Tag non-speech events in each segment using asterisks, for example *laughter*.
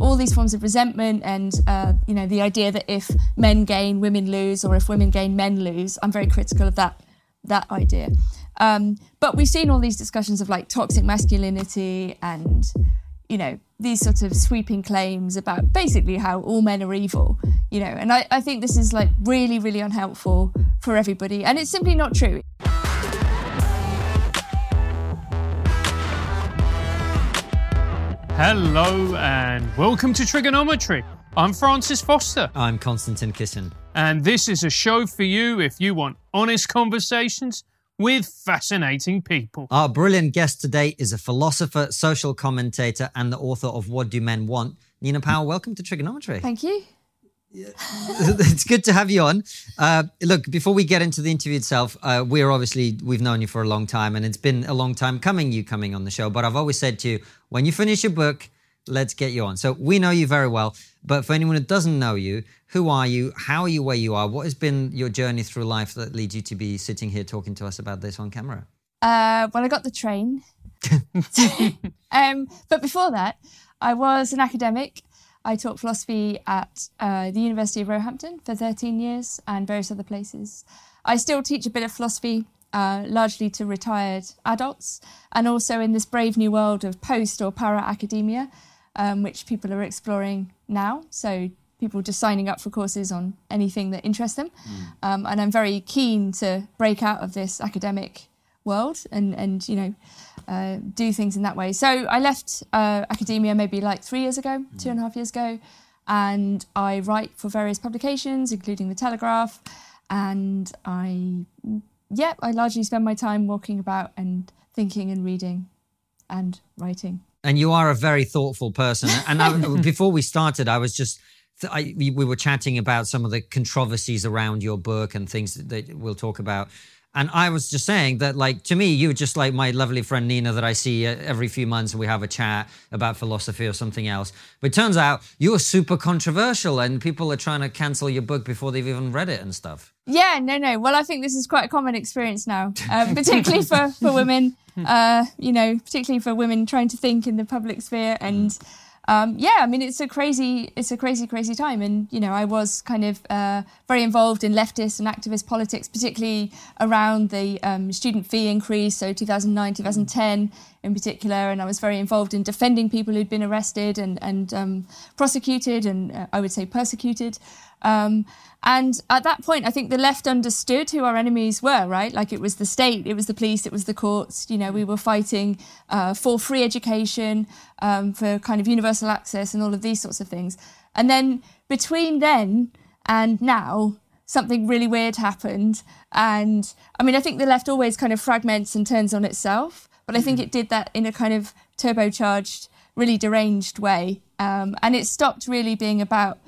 all these forms of resentment and uh, you know the idea that if men gain, women lose, or if women gain, men lose. I'm very critical of that that idea. Um, but we've seen all these discussions of like toxic masculinity and you know these sort of sweeping claims about basically how all men are evil you know and I, I think this is like really really unhelpful for everybody and it's simply not true Hello and welcome to TRIGGERnometry. I'm Francis Foster, I'm Konstantin Kisin. and this is a show for you if you want honest conversations with fascinating people. Our brilliant guest today is a philosopher, social commentator, and the author of What Do Men Want? Nina Power, welcome to TRIGGERnometry. thank you *laughs* it's good to have you on. Uh, look, before we get into the interview itself, uh, we're obviously, we've known you for a long time, and it's been a long time coming, you coming on the show. But I've always said to you, when you finish your book, let's get you on. So we know you very well. But for anyone who doesn't know you, who are you? How are you where you are? What has been your journey through life that leads you to be sitting here talking to us about this on camera? uh, well i got the train *laughs* *laughs* um, but before that i was an academic i taught philosophy at uh, the university of roehampton for 13 years and various other places. I still teach a bit of philosophy uh, largely to retired adults and also in this brave new world of post or para academia um, which people are exploring now. So people just signing up for courses on anything that interests them. Um, and i'm very keen to break out of this academic world and and you know uh, do things in that way. So I left uh, academia maybe like three years ago, two and a half years ago, and I write for various publications, including the Telegraph, and I yeah I largely spend my time walking about and thinking and reading and writing. and you are a very thoughtful person. And I, *laughs* before we started, I was just. I, we we were chatting about some of the controversies around your book and things that we'll talk about. And I was just saying that, like, to me, you're just like my lovely friend Nina that I see uh, every few months and we have a chat about philosophy or something else. But it turns out you're super controversial and people are trying to cancel your book before they've even read it and stuff. Yeah, no, no. Well, I think this is quite a common experience now, um, *laughs* particularly for, for women, uh, you know, particularly for women trying to think in the public sphere. And um, yeah, I mean, it's a crazy, it's a crazy, crazy time. And, you know, I was kind of uh, very involved in leftist and activist politics, particularly around the um, student fee increase, so 2009, 2010 in particular. And I was very involved in defending people who'd been arrested and, and um, prosecuted and uh, I would say persecuted. Um, and at that point, I think the left understood who our enemies were, right? Like it was the state, it was the police, it was the courts. You know, we were fighting uh, for free education, um, for kind of universal access and all of these sorts of things. And then between then and now, something really weird happened. And I mean, I think the left always kind of fragments and turns on itself, but I think it did that in a kind of turbocharged, really deranged way. Um, and it stopped really being about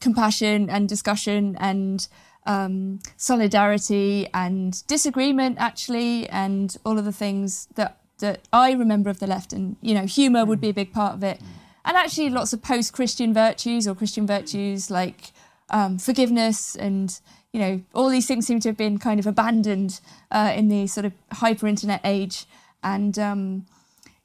compassion and discussion and um, solidarity and disagreement, actually, and all of the things that that I remember of the left. And you know, humour would be a big part of it, and actually lots of post-Christian virtues or Christian virtues like um, forgiveness and you know all these things seem to have been kind of abandoned uh, in the sort of hyper-internet age, and um,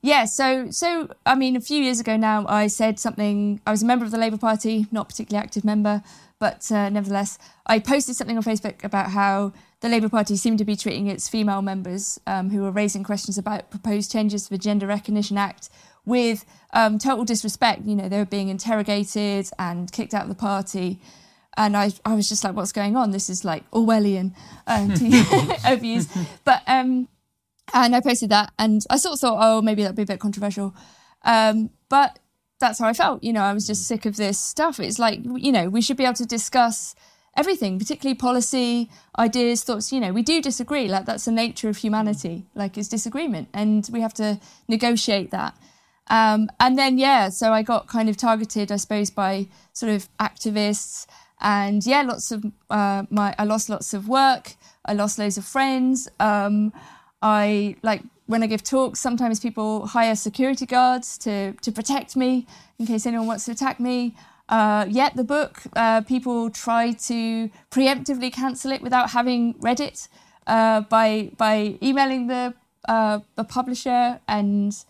yeah, so so I mean, a few years ago now, I said something. I was a member of the Labour Party, not particularly active member, but uh, nevertheless, I posted something on Facebook about how the Labour Party seemed to be treating its female members um, who were raising questions about proposed changes to the Gender Recognition Act with um, total disrespect. You know, they were being interrogated and kicked out of the party. And I, I was just like, what's going on? This is like Orwellian, *laughs* *laughs* *laughs* um, overuse. But um, and I posted that, and I sort of thought, oh, maybe that'd be a bit controversial. Um, but that's how I felt. You know, I was just sick of this stuff. It's like, you know, we should be able to discuss everything, particularly policy, ideas, thoughts. You know, we do disagree. Like, that's the nature of humanity, like, is disagreement. And we have to negotiate that. Um, and then, yeah, so I got kind of targeted, I suppose, by sort of activists. And yeah, lots of uh, my, I lost lots of work. I lost loads of friends. Um, I like when I give talks, sometimes people hire security guards to, to protect me in case anyone wants to attack me. Uh, yet the book, uh, people try to preemptively cancel it without having read it uh, by by emailing the uh, the publisher, and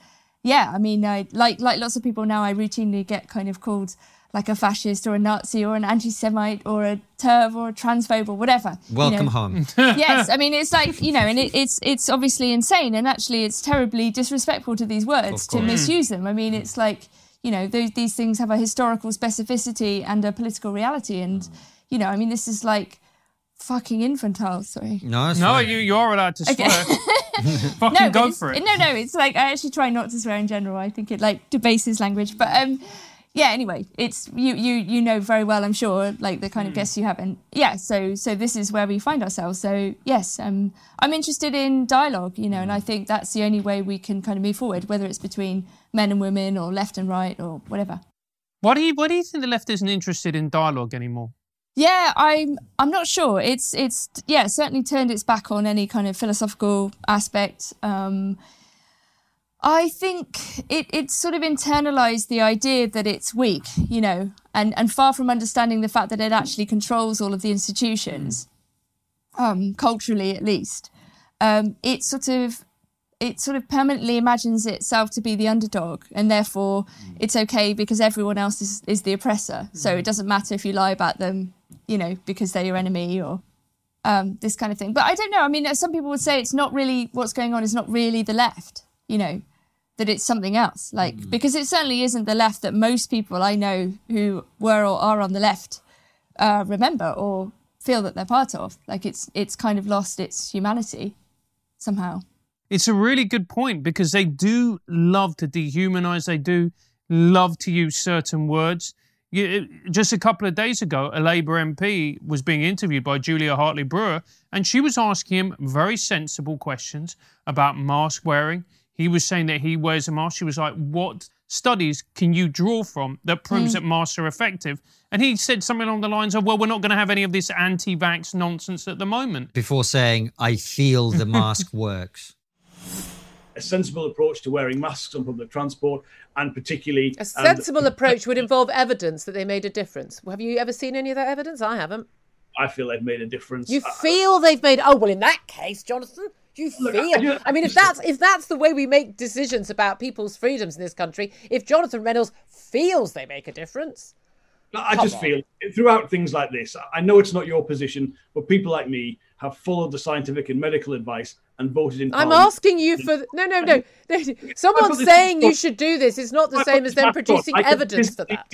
yeah, I mean, I, like like lots of people now, I routinely get kind of called like a fascist or a Nazi or an anti-Semite or a TERF or a transphobe or whatever. you Welcome know. home. *laughs* yes, I mean it's like you know, and it, it's it's obviously insane, and actually it's terribly disrespectful to these words to misuse them. I mean, it's like you know, those, these things have a historical specificity and a political reality, and you know, I mean, this is like fucking infantile. Sorry. No, No, you you are allowed to swear. Okay. *laughs* Fucking no, go for it. No, no, it's like I actually try not to swear in general. I think it like debases language, but um, yeah. Anyway, it's you you you know very well, I'm sure, like the kind of guests you have, and yeah. So so this is where we find ourselves. So yes, um, I'm interested in dialogue, you know, and I think that's the only way we can kind of move forward, whether it's between men and women or left and right or whatever. Why do you why do you think the left isn't interested in dialogue anymore? Yeah, I'm. I'm not sure. It's. It's. Yeah, certainly turned its back on any kind of philosophical aspect. Um, I think it. It's sort of internalized the idea that it's weak, you know, and and far from understanding the fact that it actually controls all of the institutions, um, culturally at least. Um, it sort of. It sort of permanently imagines itself to be the underdog, and therefore it's okay because everyone else is, is the oppressor. So it doesn't matter if you lie about them, you know, because they're your enemy or um, this kind of thing. But I don't know. I mean, some people would say it's not really what's going on is not really the left, you know, that it's something else. Like, because it certainly isn't the left that most people I know who were or are on the left uh, remember or feel that they're part of. Like, it's it's kind of lost its humanity somehow. It's a really good point because they do love to dehumanize. They do love to use certain words. You, just a couple of days ago, a Labour MP was being interviewed by Julia Hartley Brewer, and she was asking him very sensible questions about mask wearing. He was saying that he wears a mask. She was like, What studies can you draw from that proves mm. that masks are effective? And he said something along the lines of, Well, we're not going to have any of this anti vax nonsense at the moment. Before saying, I feel the *laughs* mask works. a sensible approach to wearing masks on public transport, and particularly A and- sensible approach would involve evidence that they made a difference. Have you ever seen any of that evidence? I haven't. I feel they've made a difference. You I- feel they've made? Oh well, in that case, Jonathan, you Look, feel. I- I- I mean, if that's if that's the way we make decisions about people's freedoms in this country, if Jonathan Reynolds feels they make a difference, I just on. feel throughout things like this, I know it's not your position, but people like me have followed the scientific and medical advice and voted in. I'm Parliament. asking you for no, no, no. *laughs* Someone saying you should do this is not the I same as them producing evidence for that.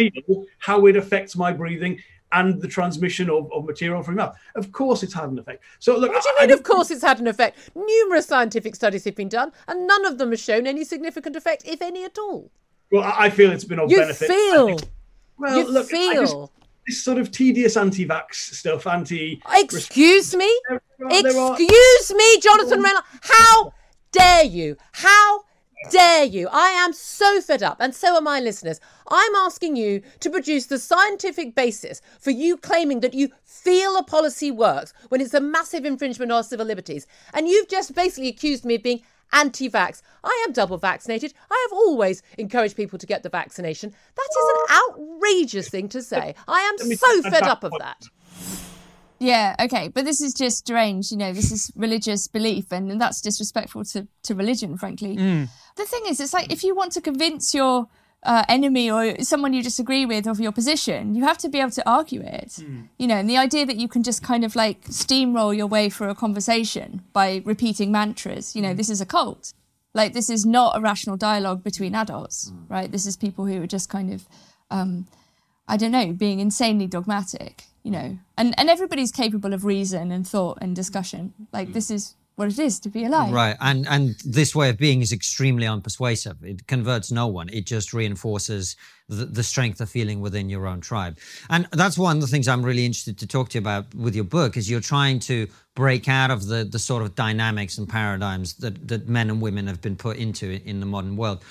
How it affects my breathing and the transmission of, of material from mouth. Of course, it's had an effect. So look, What do you I- I mean? Of course, it's had an effect. Numerous scientific studies have been done, and none of them have shown any significant effect, if any at all. Well, I I feel it's been of You benefit. I feel. think- Well, you look, just- feel. this sort of tedious anti-vax stuff, anti. Excuse me? There are- there are- Excuse me, Jonathan Reynolds. How dare you? How dare you? I am so fed up, and so are my listeners. I'm asking you to produce the scientific basis for you claiming that you feel a policy works when it's a massive infringement of our civil liberties. And you've just basically accused me of being anti vax. I am double vaccinated. I have always encouraged people to get the vaccination. That is an outrageous thing to say. I am so fed up of that. Yeah, okay, but this is just strange. You know, this is religious belief, and, and that's disrespectful to, to religion, frankly. The thing is, it's like if you want to convince your uh, enemy or someone you disagree with of your position, you have to be able to argue it. You know, and the idea that you can just kind of like steamroll your way through a conversation by repeating mantras, you know, this is a cult. Like, this is not a rational dialogue between adults, right? This is people who are just kind of. Um, I don't know, being insanely dogmatic, you know. And and everybody's capable of reason and thought and discussion. Like this is what it is to be alive. Right, and and this way of being is extremely unpersuasive. It converts no one. It just reinforces the, the strength of feeling within your own tribe, and that's one of the things I'm really interested to talk to you about with your book. Is you're trying to break out of the the sort of dynamics and paradigms that that men and women have been put into in the modern world.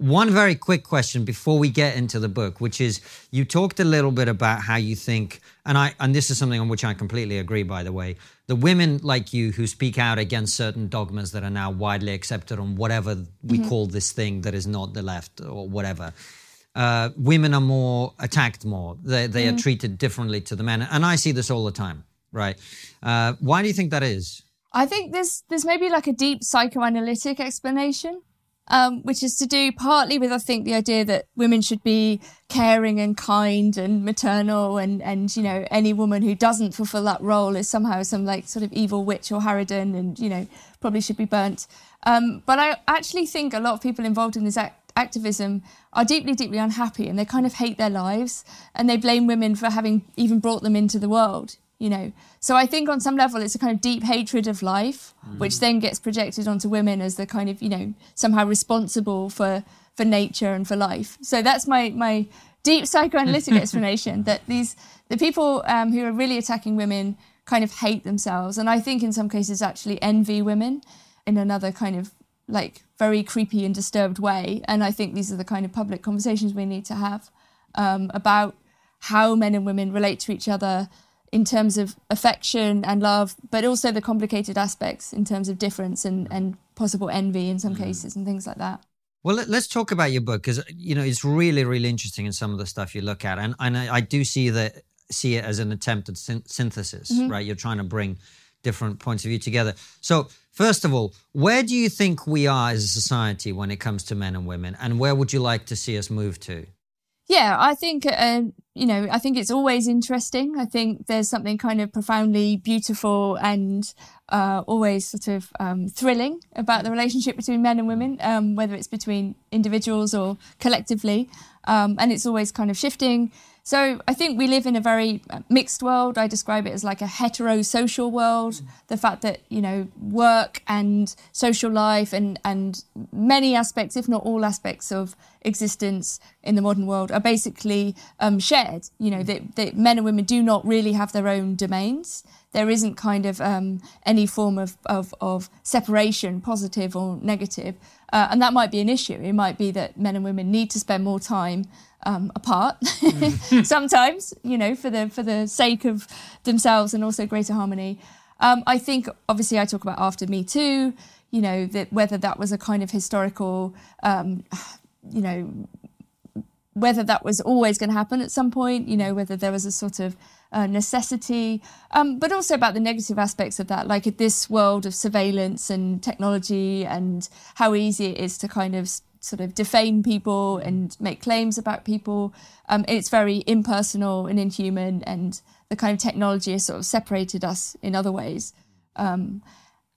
One very quick question before we get into the book, which is you talked a little bit about how you think, and I and this is something on which I completely agree, by the way. The women like you who speak out against certain dogmas that are now widely accepted on whatever we call this thing that is not the left or whatever. Uh, women are more attacked more. They they are treated differently to the men, and I see this all the time. Right? Uh, why do you think that is? I think there's there's maybe like a deep psychoanalytic explanation. Um, which is to do partly with, I think, the idea that women should be caring and kind and maternal and, and, you know, any woman who doesn't fulfill that role is somehow some like sort of evil witch or harridan and, you know, probably should be burnt. Um, but I actually think a lot of people involved in this act- activism are deeply, deeply unhappy and they kind of hate their lives and they blame women for having even brought them into the world, you know. So I think on some level it's a kind of deep hatred of life, mm. which then gets projected onto women as the kind of, you know, somehow responsible for for nature and for life. So that's my my deep psychoanalytic *laughs* explanation that these the people um, who are really attacking women kind of hate themselves and I think in some cases actually envy women in another kind of like very creepy and disturbed way. And I think these are the kind of public conversations we need to have um, about how men and women relate to each other in terms of affection and love, but also the complicated aspects in terms of difference and, and possible envy in some mm. cases and things like that. Well, let's talk about your book because you know it's really, really interesting in some of the stuff you look at, and and I, do see that see it as an attempt at syn- synthesis, mm-hmm. right? You're trying to bring different points of view together. So First of all, where do you think we are as a society when it comes to men and women, and where would you like to see us move to? Yeah, I think uh, you know, I think it's always interesting. I think there's something kind of profoundly beautiful and uh, always sort of um, thrilling about the relationship between men and women, um, whether it's between individuals or collectively, um, and it's always kind of shifting. So I think we live in a very uh, mixed world. I describe it as like a heterosocial world. The fact that, you know, work and social life and, and many aspects, if not all aspects of existence in the modern world are basically um, shared. You know, that, that men and women do not really have their own domains. There isn't kind of um, any form of, of, of, separation, positive or negative. Uh, and that might be an issue. It might be that men and women need to spend more time um, apart mm. *laughs* *laughs* sometimes, you know, for the for the sake of themselves and also greater harmony. Um, I think obviously I talk about after Me Too, you know, that whether that was a kind of historical, um, *sighs* you know, whether that was always going to happen at some point, you know, whether there was a sort of uh, necessity, um, but also about the negative aspects of that, like this world of surveillance and technology and how easy it is to kind of sort of defame people and make claims about people. Um, it's very impersonal and inhuman, and the kind of technology has sort of separated us in other ways. Um,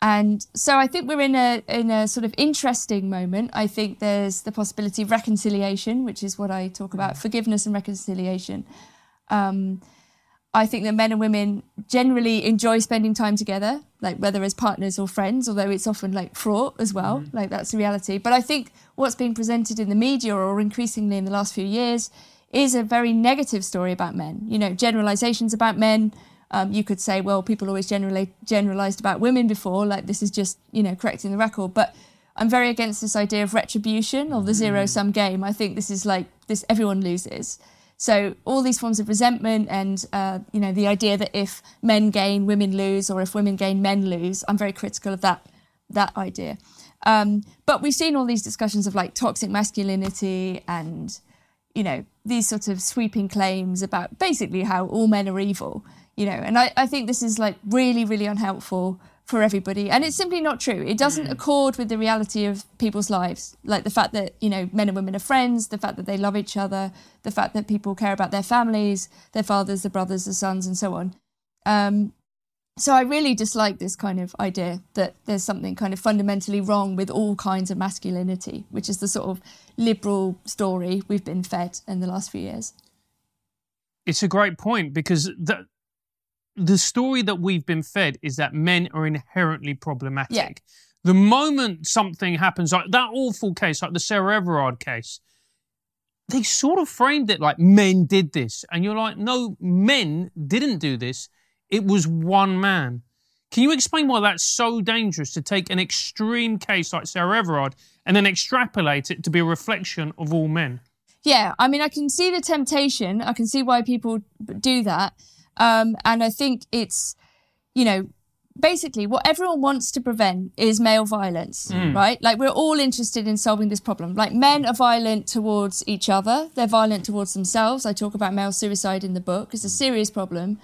and so I think we're in a in a sort of interesting moment. I think there's the possibility of reconciliation, which is what I talk about, forgiveness and reconciliation. Um, I think that men and women generally enjoy spending time together, like whether as partners or friends, although it's often like fraught as well. Mm-hmm. Like that's the reality. But I think what's being presented in the media or increasingly in the last few years is a very negative story about men. You know, generalizations about men. Um, you could say, well, people always generally generalized about women before, like this is just, you know, correcting the record. But I'm very against this idea of retribution or the zero sum game. I think this is like this, everyone loses. So all these forms of resentment and uh, you know the idea that if men gain, women lose, or if women gain, men lose. I'm very critical of that that idea. Um, but we've seen all these discussions of like toxic masculinity and you know these sort of sweeping claims about basically how all men are evil. You know, and I, I think this is like really really unhelpful for everybody. And it's simply not true. It doesn't mm. accord with the reality of people's lives. Like the fact that, you know, men and women are friends, the fact that they love each other, the fact that people care about their families, their fathers, their brothers, their sons, and so on. Um, so I really dislike this kind of idea that there's something kind of fundamentally wrong with all kinds of masculinity, which is the sort of liberal story we've been fed in the last few years. It's a great point because that the story that we've been fed is that men are inherently problematic. Yeah. The moment something happens, like that awful case, like the Sarah Everard case, they sort of framed it like men did this. And you're like, no, men didn't do this. It was one man. Can you explain why that's so dangerous to take an extreme case like Sarah Everard and then extrapolate it to be a reflection of all men? Yeah, I mean, I can see the temptation. I can see why people do that. Um, and I think it's, you know, basically what everyone wants to prevent is male violence, mm. right? Like we're all interested in solving this problem. Like men are violent towards each other, they're violent towards themselves. I talk about male suicide in the book. It's a serious problem.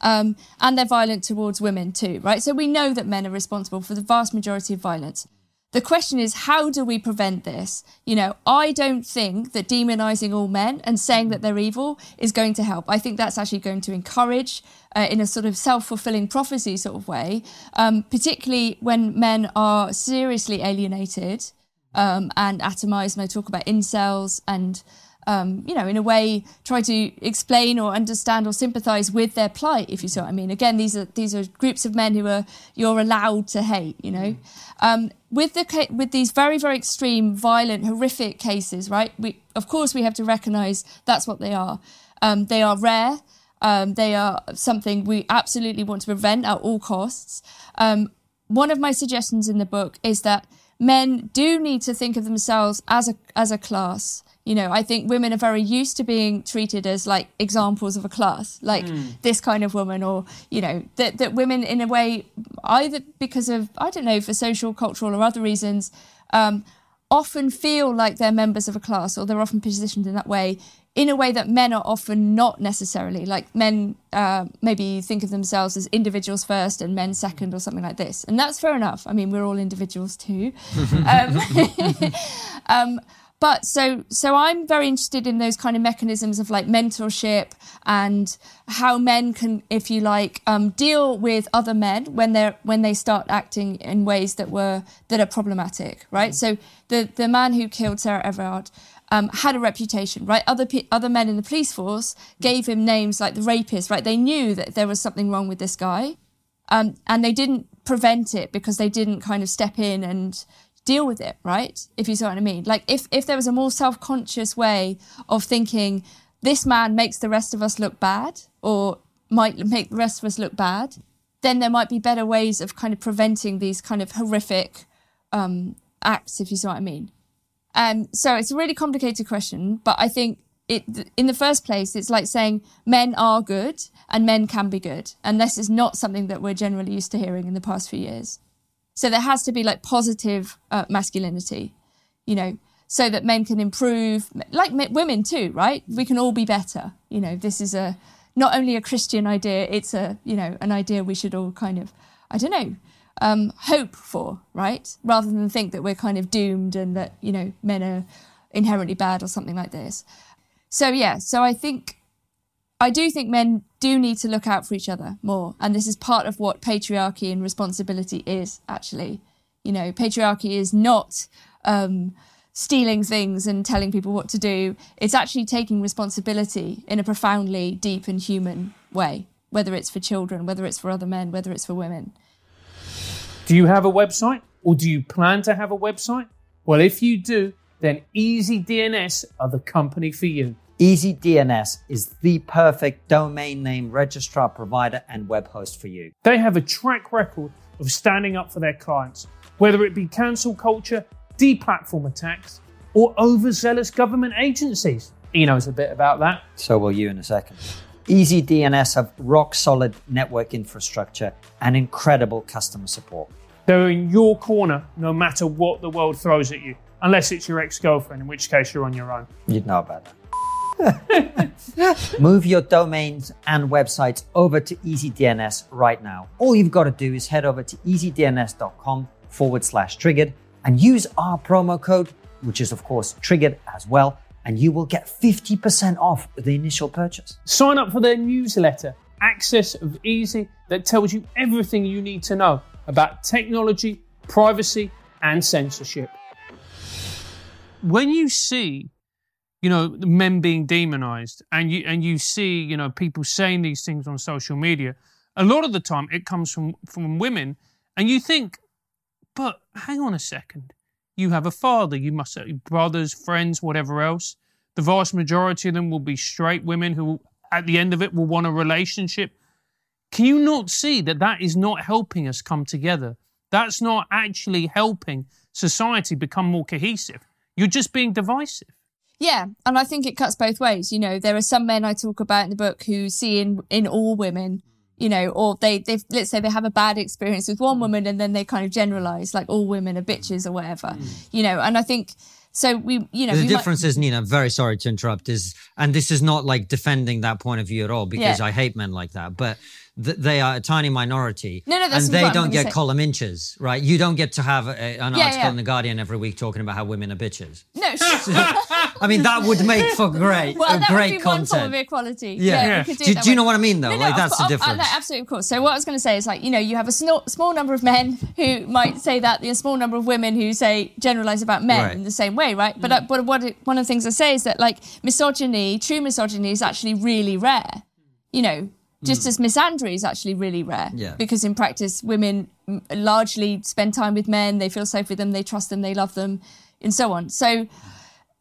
Um, and they're violent towards women too, right? So we know that men are responsible for the vast majority of violence. The question is, how do we prevent this? You know, I don't think that demonizing all men and saying that they're evil is going to help. I think that's actually going to encourage, uh, in a sort of self fulfilling prophecy sort of way, um, particularly when men are seriously alienated um, and atomized. And I talk about incels and um, you know, in a way, try to explain or understand or sympathise with their plight, if you see what I mean. Again, these are these are groups of men who are you're allowed to hate. You know, um, with the with these very very extreme, violent, horrific cases, right? We of course we have to recognise that's what they are. Um, they are rare. Um, they are something we absolutely want to prevent at all costs. Um, one of my suggestions in the book is that men do need to think of themselves as a as a class you know, I think women are very used to being treated as like examples of a class, like mm. this kind of woman, or, you know, that, that women, in a way, either because of, I don't know, for social, cultural, or other reasons, um, often feel like they're members of a class or they're often positioned in that way in a way that men are often not necessarily. Like men uh, maybe think of themselves as individuals first and men second or something like this. And that's fair enough. I mean we're all individuals too. *laughs* Um, *laughs* um, but so so I'm very interested in those kind of mechanisms of like mentorship and how men can, if you like, um, deal with other men when they're when they start acting in ways that were that are problematic, right? Mm. So the the man who killed Sarah Everard. Um, had a reputation, right? Other pe- other men in the police force gave him names like the rapist, right? They knew that there was something wrong with this guy, um, and they didn't prevent it because they didn't kind of step in and deal with it, right? If you see what I mean. Like if if there was a more self-conscious way of thinking this man makes the rest of us look bad or might make the rest of us look bad, then there might be better ways of kind of preventing these kind of horrific um, acts, if you see what I mean. Um, so it's a really complicated question, but I think it, in the first place, it's like saying men are good and men can be good. And this is not something that we're generally used to hearing in the past few years. So there has to be like positive uh, masculinity, you know, so that men can improve, like women too, right? We can all be better. You know, this is a not only a Christian idea; it's a you know an idea we should all kind of, I don't know, um, hope for, right? Rather than think that we're kind of doomed and that you know men are inherently bad or something like this. So yeah, so I think I do think men do need to look out for each other more. And this is part of what patriarchy and responsibility is, actually. You know, patriarchy is not um, stealing things and telling people what to do, it's actually taking responsibility in a profoundly deep and human way, whether it's for children, whether it's for other men, whether it's for women. Do you have a website or do you plan to have a website? Well, if you do, then Easy DNS are the company for you. EasyDNS is the perfect domain name registrar provider and web host for you. They have a track record of standing up for their clients, whether it be cancel culture, deplatform attacks, or overzealous government agencies. He knows a bit about that. So will you in a second. EasyDNS have rock solid network infrastructure and incredible customer support. They're in your corner no matter what the world throws at you, unless it's your ex girlfriend, in which case you're on your own. You'd know about that. *laughs* Move your domains and websites over to EasyDNS right now. All you've got to do is head over to easydns.com forward slash triggered and use our promo code, which is of course triggered as well, and you will get 50% off the initial purchase. Sign up for their newsletter, Axis of Easy, that tells you everything you need to know about technology, privacy, and censorship. When you see you know men being demonized. And you and you see you know people saying these things on social media. A lot of the time it comes from from women. And you think but hang on a second. You have a father. You must have brothers friends whatever else. The vast majority of them will be straight women who at the end of it will want a relationship. Can you not see that that is not helping us come together? That's not actually helping society become more cohesive. You're just being divisive yeah, and I think it cuts both ways. You know, there are some men I talk about in the book who see in in all women, you know, or they they let's say they have a bad experience with one woman and then they kind of generalize like all women are bitches or whatever. Mm. You know, and I think So we, you know, the we might- difference is, Nina, very sorry to interrupt, is, and this is not like defending that point of view at all because Yeah. I hate men like that, but th- they are a tiny minority. No, no, that's And they don't get say. column inches, right? You don't get to have a, an Yeah, article yeah. in The Guardian every week talking about how women are bitches. no, *laughs* sure. I mean, that would make for great, well, uh, that great would be one form of content. equality. Yeah. we Yeah. could Do, it that do you know what I mean, though? No, no, like, that's course, the oh, uh, difference. no, absolutely, of course. So what I was going to say is like, you know, you have a small, small number of men who might say that, a small number of women who say generalize about men Right. in the same way, right? But uh, but what it, one of the things I say is that like misogyny, true misogyny, is actually really rare. You know, just as misandry is actually really rare. Yeah. Because in practice, women mm, largely spend time with men. They feel safe with them. They trust them. They love them, and so on. So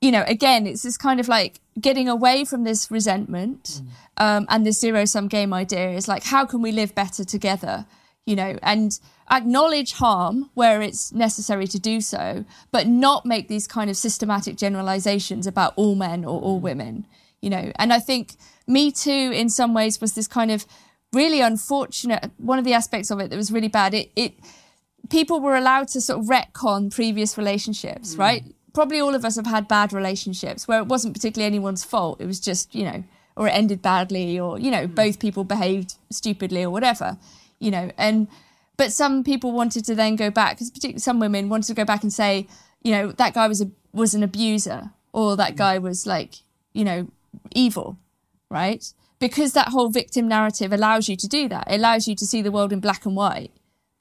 you know, again, it's this kind of like getting away from this resentment um, and this zero sum game idea is like, how can we live better together? You know, and acknowledge harm where it's necessary to do so, but not make these kind of systematic generalizations about all men or all women. You know, and I think Me Too, in some ways, was this kind of really unfortunate. One of the aspects of it that was really bad. It, it people were allowed to sort of retcon previous relationships, mm. right? Probably all of us have had bad relationships where it wasn't particularly anyone's fault. It was just, you know, or it ended badly or, you know, mm. both people behaved stupidly or whatever, you know, and, but some people wanted to then go back, because particularly some women wanted to go back and say, you know, that guy was a, was an abuser or that mm. guy was like, you know, evil, right? Because that whole victim narrative allows you to do that. It allows you to see the world in black and white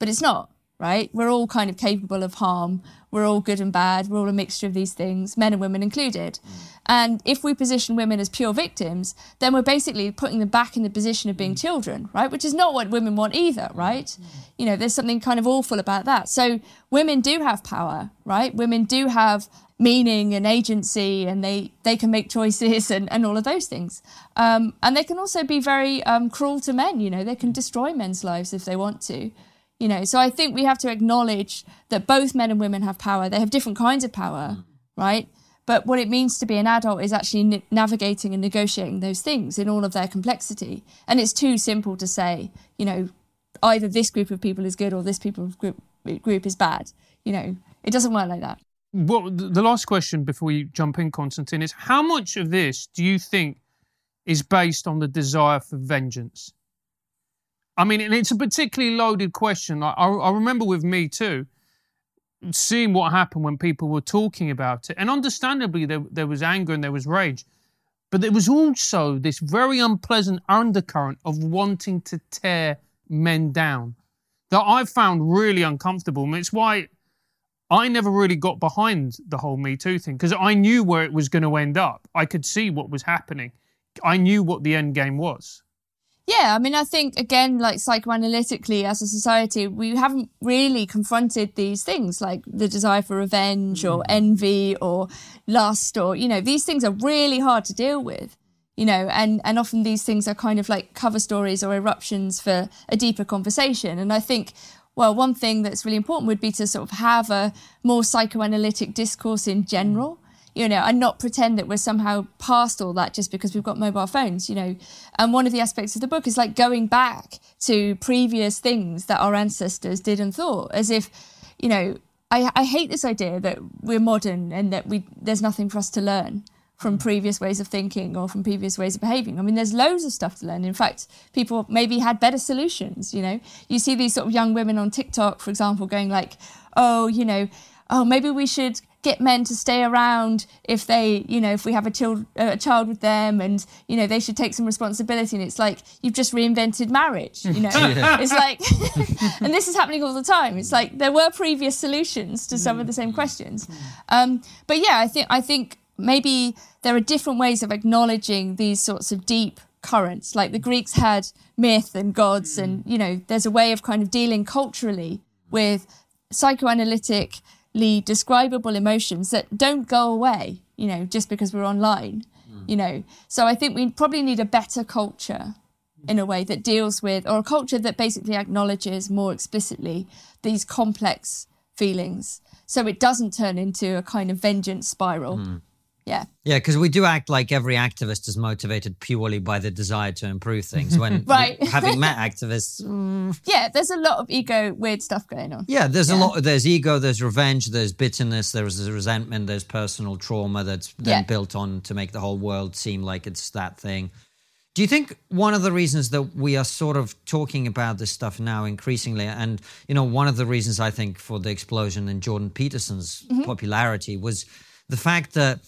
but it's not right? We're all kind of capable of harm. We're all good and bad. We're all a mixture of these things men and women included. Mm. And if we position women as pure victims then we're basically putting them back in the position of being mm. children right? Which is not what women want either mm. right? You know there's something kind of awful about that. So women do have power right? Women do have meaning and agency and they they can make choices and, and all of those things. Um, and they can also be very um, cruel to men you know? They can destroy men's lives if they want to you know so i think we have to acknowledge that both men and women have power. They have different kinds of power mm. right? But what it means to be an adult is actually n- navigating and negotiating those things in all of their complexity. And it's too simple to say you know either this group of people is good or this people group group is bad you know? It doesn't work like that. Well, the last question before you jump in, Konstantin, is how much of this do you think is based on the desire for vengeance? I mean, and it's a particularly loaded question. Like, I, I remember with me too, seeing what happened when people were talking about it, and understandably there there was anger and there was rage, but there was also this very unpleasant undercurrent of wanting to tear men down that I found really uncomfortable. And it's why I never really got behind the whole Me Too thing because I knew where it was going to end up. I could see what was happening. I knew what the end game was. Yeah, I mean, I think again, like psychoanalytically, as a society, we haven't really confronted these things like the desire for revenge or mm. envy or lust or, you know, these things are really hard to deal with, you know, and, and often these things are kind of like cover stories or eruptions for a deeper conversation. And I think, well, one thing that's really important would be to sort of have a more psychoanalytic discourse in general you know, and not pretend that we're somehow past all that just because we've got mobile phones, you know. And one of the aspects of the book is like going back to previous things that our ancestors did and thought, as if, you know, I, I hate this idea that we're modern and that we there's nothing for us to learn from mm. previous ways of thinking or from previous ways of behaving. I mean, there's loads of stuff to learn. In fact, people maybe had better solutions, you know. You see these sort of young women on TikTok, for example, going like, oh, you know, oh, maybe we should get men to stay around if they, you know, if we have a child, uh, a child with them, and you know, they should take some responsibility. And it's like you've just reinvented marriage. You know, *laughs* it's like, *laughs* and this is happening all the time. It's like there were previous solutions to some of the same mm. questions, um, but yeah, I think I think maybe there are different ways of acknowledging these sorts of deep currents. Like the Greeks had myth and gods, and mm. you know, there's a way of kind of dealing culturally with psychoanalytically describable emotions that don't go away, you know, just because we're online, hmm. you know. So I think we probably need a better culture in a way that deals with, or a culture that basically acknowledges more explicitly these complex feelings so it doesn't turn into a kind of vengeance spiral. Hmm. Yeah. Yeah, because we do act like every activist is motivated purely by the desire to improve things. When *laughs* Right. *laughs* having met *laughs* activists, mm, Yeah, there's a lot of ego, weird stuff going on. yeah, there's a Yeah. lot. There's ego, there's revenge, there's bitterness, there's resentment, there's personal trauma that's then Yeah. built on to make the whole world seem like it's that thing. Do you think one of the reasons that we are sort of talking about this stuff now increasingly, and you know, one of the reasons I think for the explosion in Jordan Peterson's popularity was the fact that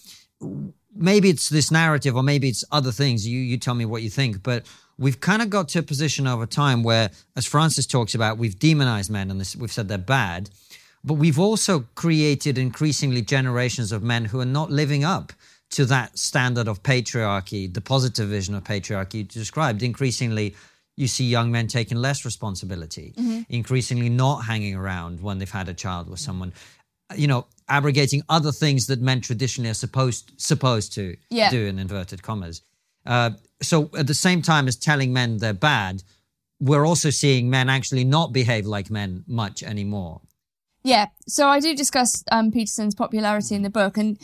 maybe it's this narrative or maybe it's other things. You you tell me what you think, but we've kind of got to a position over time where, as Francis talks about, we've demonized men and this, we've said they're bad, but we've also created increasingly generations of men who are not living up to that standard of patriarchy, the positive vision of patriarchy you described. Increasingly, you see young men taking less responsibility, mm-hmm. increasingly not hanging around when they've had a child with someone, you know, abrogating other things that men traditionally are supposed supposed to Yeah. do in inverted commas. Uh, so at the same time as telling men they're bad, we're also seeing men actually not behave like men much anymore. Yeah, so I do discuss um, Peterson's popularity in the book, and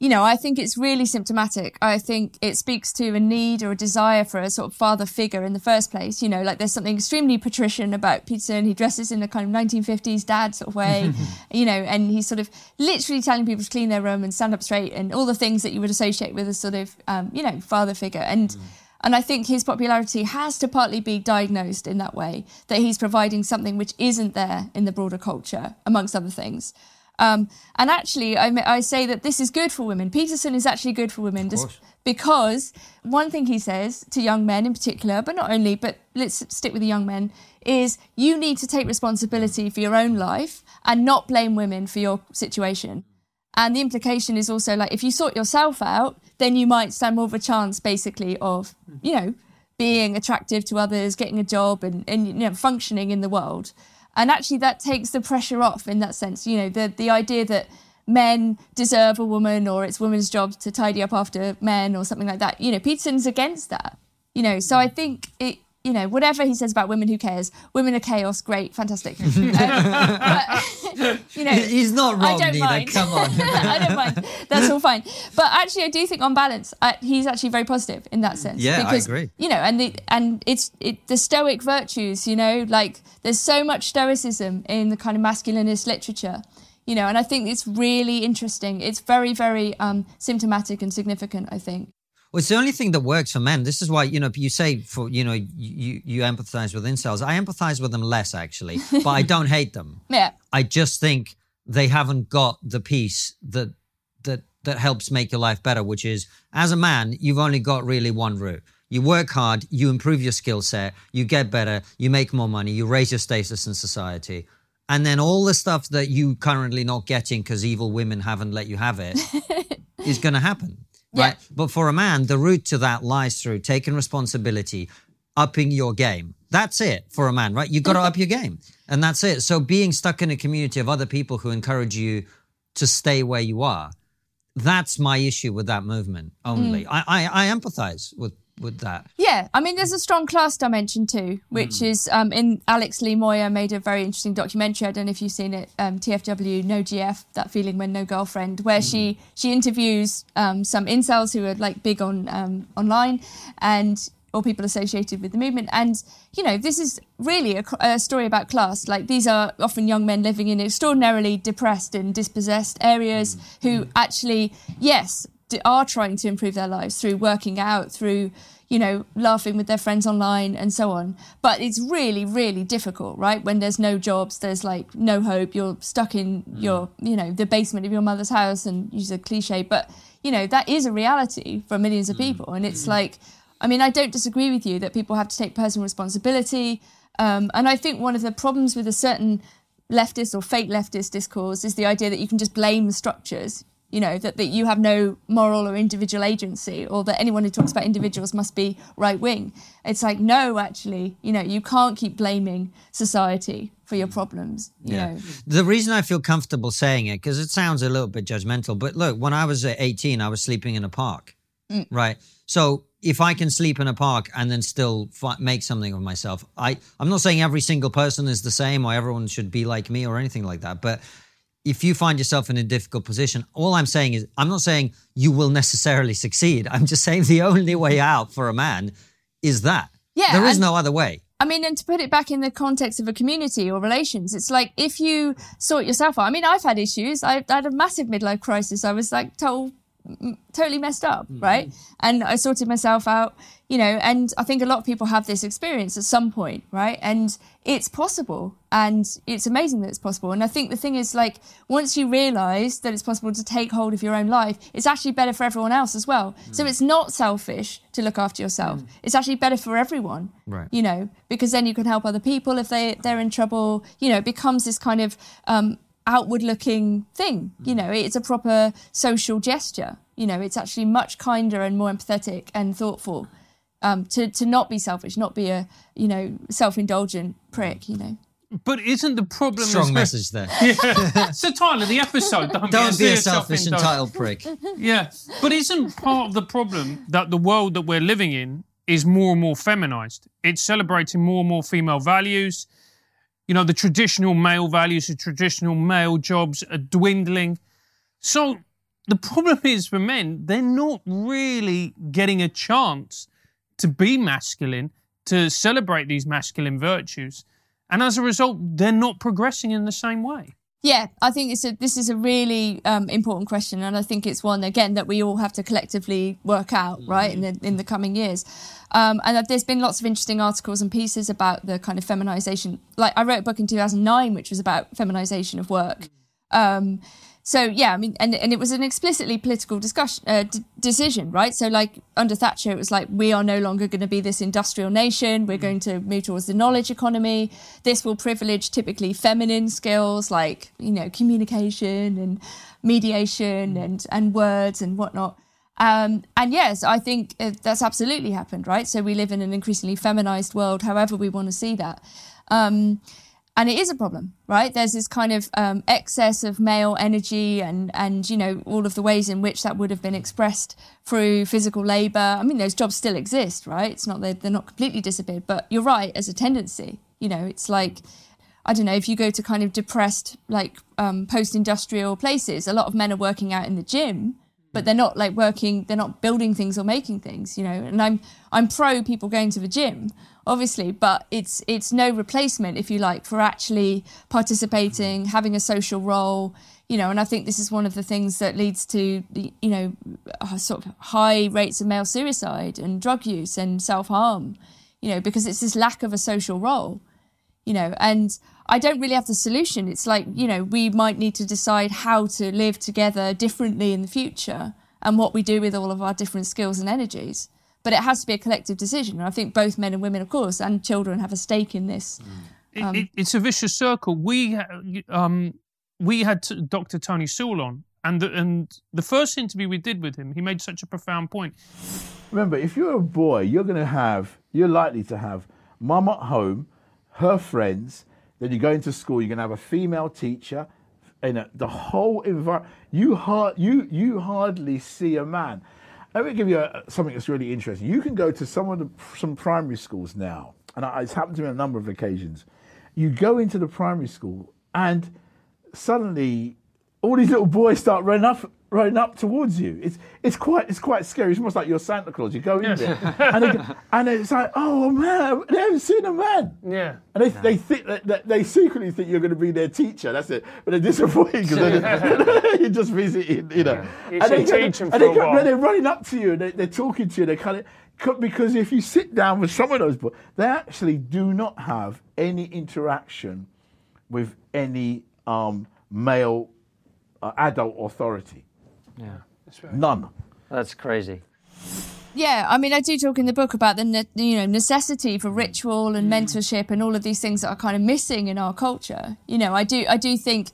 you know, I think it's really symptomatic. I think it speaks to a need or a desire for a sort of father figure in the first place. You know, like there's something extremely patrician about Peterson. He dresses in a kind of 1950s dad sort of way, *laughs* you know, and he's sort of literally telling people to clean their room and stand up straight and all the things that you would associate with a sort of, um, you know, father figure. And and I think his popularity has to partly be diagnosed in that way, that he's providing something which isn't there in the broader culture, amongst other things. Um, and actually, I, I say that this is good for women. Peterson is actually good for women just because one thing he says to young men in particular, but not only, but let's stick with the young men, is you need to take responsibility for your own life and not blame women for your situation. And the implication is also like if you sort yourself out, then you might stand more of a chance, basically, of you know being attractive to others, getting a job, and and you know functioning in the world. And actually, that takes the pressure off in that sense. You know, the the idea that men deserve a woman or it's women's job to tidy up after men or something like that. You know, Peterson's against that. You know, so I think it. You know, whatever he says about women, who cares? Women are chaos. Great, fantastic. *laughs* Um, but, *laughs* you know, He's not I wrong, don't neither. mind. Come on. *laughs* I don't mind. That's all fine. But actually, I do think on balance, uh, he's actually very positive in that sense. Yeah, because, I agree. You know, and the and it's it, the Stoic virtues. You know, like there's so much Stoicism in the kind of masculinist literature. You know, and I think it's really interesting. It's very, very um, symptomatic and significant. I think. Well, it's the only thing that works for men. This is why you know you say for you know you you empathize with incels. I empathize with them less actually, *laughs* but I don't hate them. Yeah. I just think they haven't got the piece that that that helps make your life better, which is as a man, you've only got really one route. You work hard, you improve your skill set, you get better, you make more money, you raise your status in society. And then all the stuff that you currently not getting because evil women haven't let you have it *laughs* is going to happen. Right. But for a man, the route to that lies through taking responsibility, upping your game. That's it for a man, right? You've got to mm-hmm. up your game. And that's it. So being stuck in a community of other people who encourage you to stay where you are, that's my issue with that movement only. Mm. I, I, I empathize with, with that. Yeah, I mean, there's a strong class dimension too, which is um, in Alex Lee Moyer made a very interesting documentary. I don't know if you've seen it, um, TFW No GF, that feeling when no girlfriend, where she she interviews um, some incels who are like big on um, online and or people associated with the movement. And you know, this is really a, a story about class. Like these are often young men living in extraordinarily depressed and dispossessed areas who actually, yes, are trying to improve their lives through working out, through you know laughing with their friends online and so on. But it's really, really difficult, right? When there's no jobs, there's like no hope. You're stuck in mm. your, you know, the basement of your mother's house, and use a cliche, but you know that is a reality for millions of mm. people, and it's mm. like. I mean, I don't disagree with you that people have to take personal responsibility. Um, and I think one of the problems with a certain leftist or fake leftist discourse is the idea that you can just blame the structures, you know, that, that you have no moral or individual agency, or that anyone who talks about individuals must be right wing. It's like, no, actually, you know, you can't keep blaming society for your problems, you know. The reason I feel comfortable saying it, because it sounds a little bit judgmental, but look, when I was uh, 18, I was sleeping in a park, right? So if I can sleep in a park and then still fi- make something of myself, I, I'm not saying every single person is the same or everyone should be like me or anything like that, but if you find yourself in a difficult position, all I'm saying is, I'm not saying you will necessarily succeed. I'm just saying the only way out for a man is that. Yeah, There is and- no other way. I mean, and to put it back in the context of a community or relations, it's like if you sort yourself out. I mean, I've had issues. I, I had a massive midlife crisis. I was like total, m- totally messed up, mm. right? And I sorted myself out, you know. And I think a lot of people have this experience at some point, right? And it's possible, and it's amazing that it's possible. And I think the thing is, like, once you realise that it's possible to take hold of your own life, it's actually better for everyone else as well. Mm. So it's not selfish to look after yourself. Mm. It's actually better for everyone Right. you know, because then you can help other people if they they're in trouble. You know, it becomes this kind of um, outward looking thing. You know, it's a proper social gesture. You know, it's actually much kinder and more empathetic and thoughtful um, to to not be selfish, not be a you know self indulgent prick. You know. But isn't the problem Strong as- message there. *laughs* Yeah. So Tyler, the episode. Don't, Don't be a selfish selfish, entitled prick. Yeah, but isn't part of the problem that the world that we're living in is more and more feminized? It's celebrating more and more female values. You know, the traditional male values, the traditional male jobs are dwindling. So the problem is for men, they're not really getting a chance to be masculine, to celebrate these masculine virtues. And as a result, they're not progressing in the same way. Yeah, I think it's a, this is a really um, important question, and I think it's one again that we all have to collectively work out, right, in the in the coming years. Um, and there's been lots of interesting articles and pieces about the kind of feminization. Like I wrote a book in 2009, which was about feminization of work. Um, so yeah, I mean, and and it was an explicitly political discussion uh, d- decision, right? So like under Thatcher, it was like we are no longer going to be this industrial nation. We're going to move towards the knowledge economy. This will privilege typically feminine skills like you know communication and mediation and and words and whatnot. Um, and yes, I think uh, that's absolutely happened, right? So we live in an increasingly feminized world, however we want to see that. Um, and it is a problem, right? There's this kind of um, excess of male energy, and and you know all of the ways in which that would have been expressed through physical labour. I mean, those jobs still exist, right? It's not they're not completely disappeared, but you're right. As a tendency, you know, it's like I don't know if you go to kind of depressed like um, post-industrial places, a lot of men are working out in the gym, but they're not like working. They're not building things or making things, you know. And I'm I'm pro people going to the gym, obviously, but it's it's no replacement, if you like, for actually participating, having a social role, you know. And I think this is one of the things that leads to you know uh, sort of high rates of male suicide and drug use and self harm, you know, because it's this lack of a social role you know and i don't really have the solution it's like you know we might need to decide how to live together differently in the future and what we do with all of our different skills and energies but it has to be a collective decision and i think both men and women of course and children have a stake in this It, it, it's a vicious circle. We um, we had Dr. Tony Sewell on, and the, and the first interview we did with him, he made such a profound point. Remember, if you're a boy, you're going to have, you're likely to have mum at home, her friends, then you go into school, you're going to have a female teacher, and a, the whole environment, you, hard, you, you hardly see a man. Let me give you a, something that's really interesting. You can go to some of the, some primary schools now, and I- it's happened to me on a number of occasions. You go into the primary school, and suddenly all these little boys start running up running up towards you. It's it's quite it's quite scary. It's almost like you're Santa Claus. You go in there and, they, go- and it's like, oh man, they haven't seen a man. Yeah. And they, they think that, that they secretly think you're going to be their teacher. That's it. But they're disappointed because you're *laughs* just visiting, you know. You and they, should teach 'em and for they a come- while. they're running up to you. And they, they're talking to you. They kind of because if you sit down with some of those boys, they actually do not have any interaction with any um, male uh, adult authority. Yeah. None. That's crazy. Yeah, I mean, I do talk in the book about the ne- you know necessity for ritual and mentorship and all of these things that are kind of missing in our culture. You know, I do I do think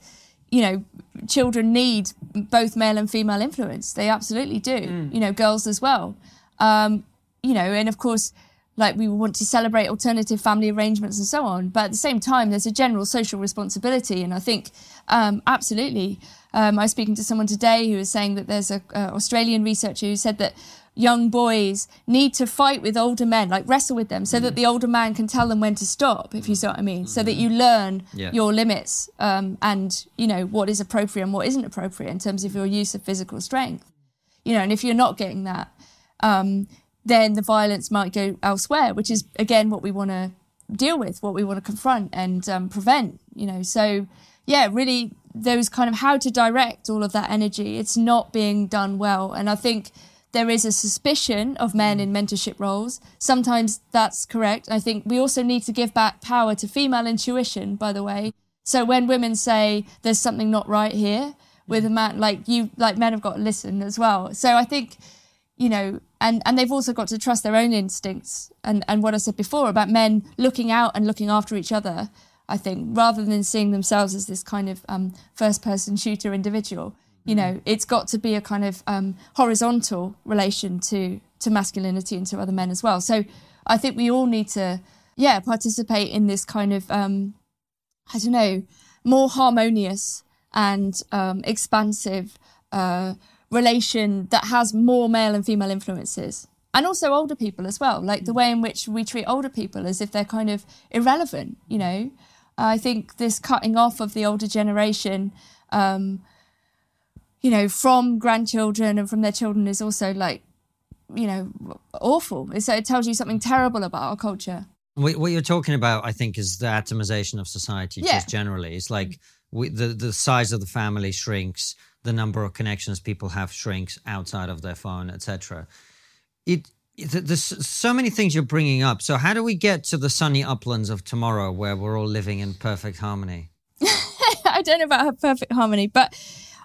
you know children need both male and female influence. They absolutely do. You know, girls as well. Um, you know, and of course, like we want to celebrate alternative family arrangements and so on. But at the same time, there's a general social responsibility, and I think um, absolutely. Um, I was speaking to someone today who was saying that there's a Australian researcher who said that young boys need to fight with older men, like wrestle with them, so that the older man can tell them when to stop, if you see what I mean, so that you learn Yeah. your limits um, and, you know, what is appropriate and what isn't appropriate in terms of your use of physical strength. You know, and if you're not getting that, um, then the violence might go elsewhere, which is, again, what we want to deal with, what we want to confront and um, prevent, you know. So, yeah, really, those kind of how to direct all of that energy, it's not being done well. And I think there is a suspicion of men in mentorship roles. Sometimes that's correct. I think we also need to give back power to female intuition, by the way. So when women say there's something not right here with a man, like you, like men have got to listen as well. So I think, you know, and, and they've also got to trust their own instincts. And, and what I said before about men looking out and looking after each other, I think, rather than seeing themselves as this kind of um, first person shooter individual, you know, it's got to be a kind of um, horizontal relation to, to masculinity and to other men as well. So I think we all need to, yeah, participate in this kind of, um, I don't know, more harmonious and um, expansive uh, relation that has more male and female influences. And also older people as well, like the way in which we treat older people as if they're kind of irrelevant, you know. I think this cutting off of the older generation, um, you know, from grandchildren and from their children is also like, you know, awful. It's, it tells you something terrible about our culture. What, what you're talking about, I think, is the atomization of society Yeah. just generally. It's like we, the the size of the family shrinks, the number of connections people have shrinks outside of their phone, etc. It there's so many things you're bringing up. So how do we get to the sunny uplands of tomorrow where we're all living in perfect harmony? *laughs* I don't know about perfect harmony, but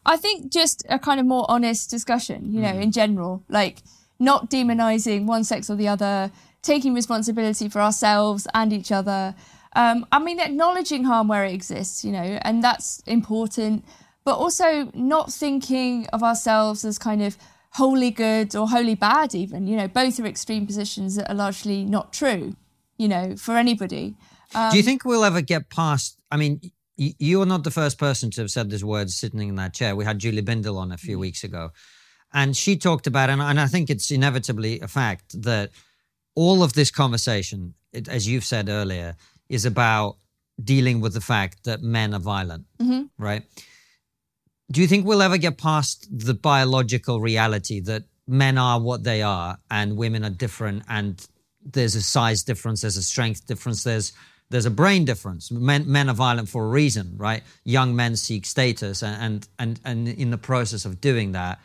I think just a kind of more honest discussion, you know, in general, like not demonizing one sex or the other, taking responsibility for ourselves and each other. Um, I mean, acknowledging harm where it exists, you know, and that's important, but also not thinking of ourselves as kind of wholly good or wholly bad, even, you know, both are extreme positions that are largely not true, you know, for anybody. Do you um, think we'll ever get past? I mean, y- you're not the first person to have said these words sitting in that chair. We had Julie Bindel on a few mm. weeks ago, and she talked about, and, and I think it's inevitably a fact that all of this conversation, it, as you've said earlier, is about dealing with the fact that men are violent, mm-hmm. right? Do you think we'll ever get past the biological reality that men are what they are and women are different and there's a size difference, there's a strength difference, there's there's a brain difference. Men men are violent for a reason, right? Young men seek status and and and, and in the process of doing that,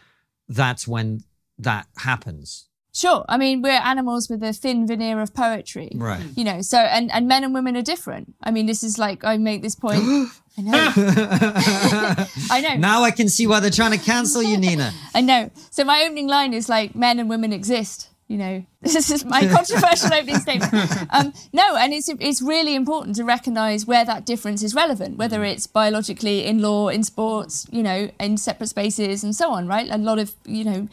that's when that happens. Sure. I mean, we're animals with a thin veneer of poetry. Right. You know, so, and, and men and women are different. I mean, this is like, I make this point. *gasps* I know. *laughs* I know. Now I can see why they're trying to cancel you, Nina. *laughs* I know. So my opening line is like, men and women exist. You know, *laughs* this is my controversial opening statement. Um, no, and it's it's really important to recognise where that difference is relevant, whether it's biologically in law, in sports, you know, in separate spaces, and so on. Right? A lot of you know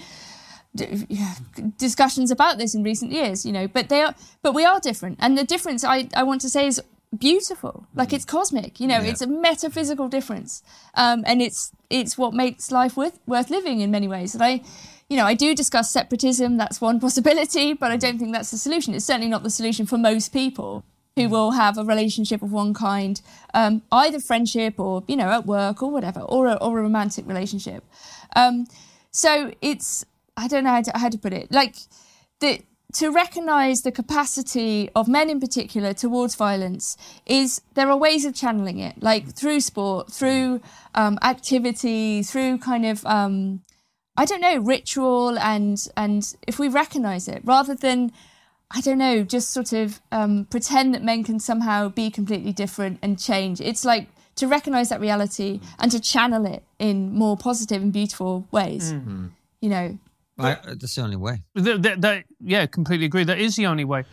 discussions about this in recent years, you know, but they are, but we are different, and the difference I I want to say is beautiful, like it's cosmic, you know, it's a metaphysical difference, um, and it's it's what makes life worth worth living in many ways, and I. You know, I do discuss separatism. That's one *laughs* possibility, but I don't think that's the solution. It's certainly not the solution for most people who will have a relationship of one kind, um, either friendship or you know at work or whatever, or a, or a romantic relationship. Um, so it's I don't know how to, how to put it. Like the to recognize the capacity of men in particular towards violence is there are ways of channeling it, like through sport, through um, activity, through kind of um, I don't know ritual, and and if we recognize it rather than I don't know, just sort of um, pretend that men can somehow be completely different and change. It's like to recognize that reality and to channel it in more positive and beautiful ways. You know, I, that's the only way. That, that, that- yeah, completely agree. That is the only way.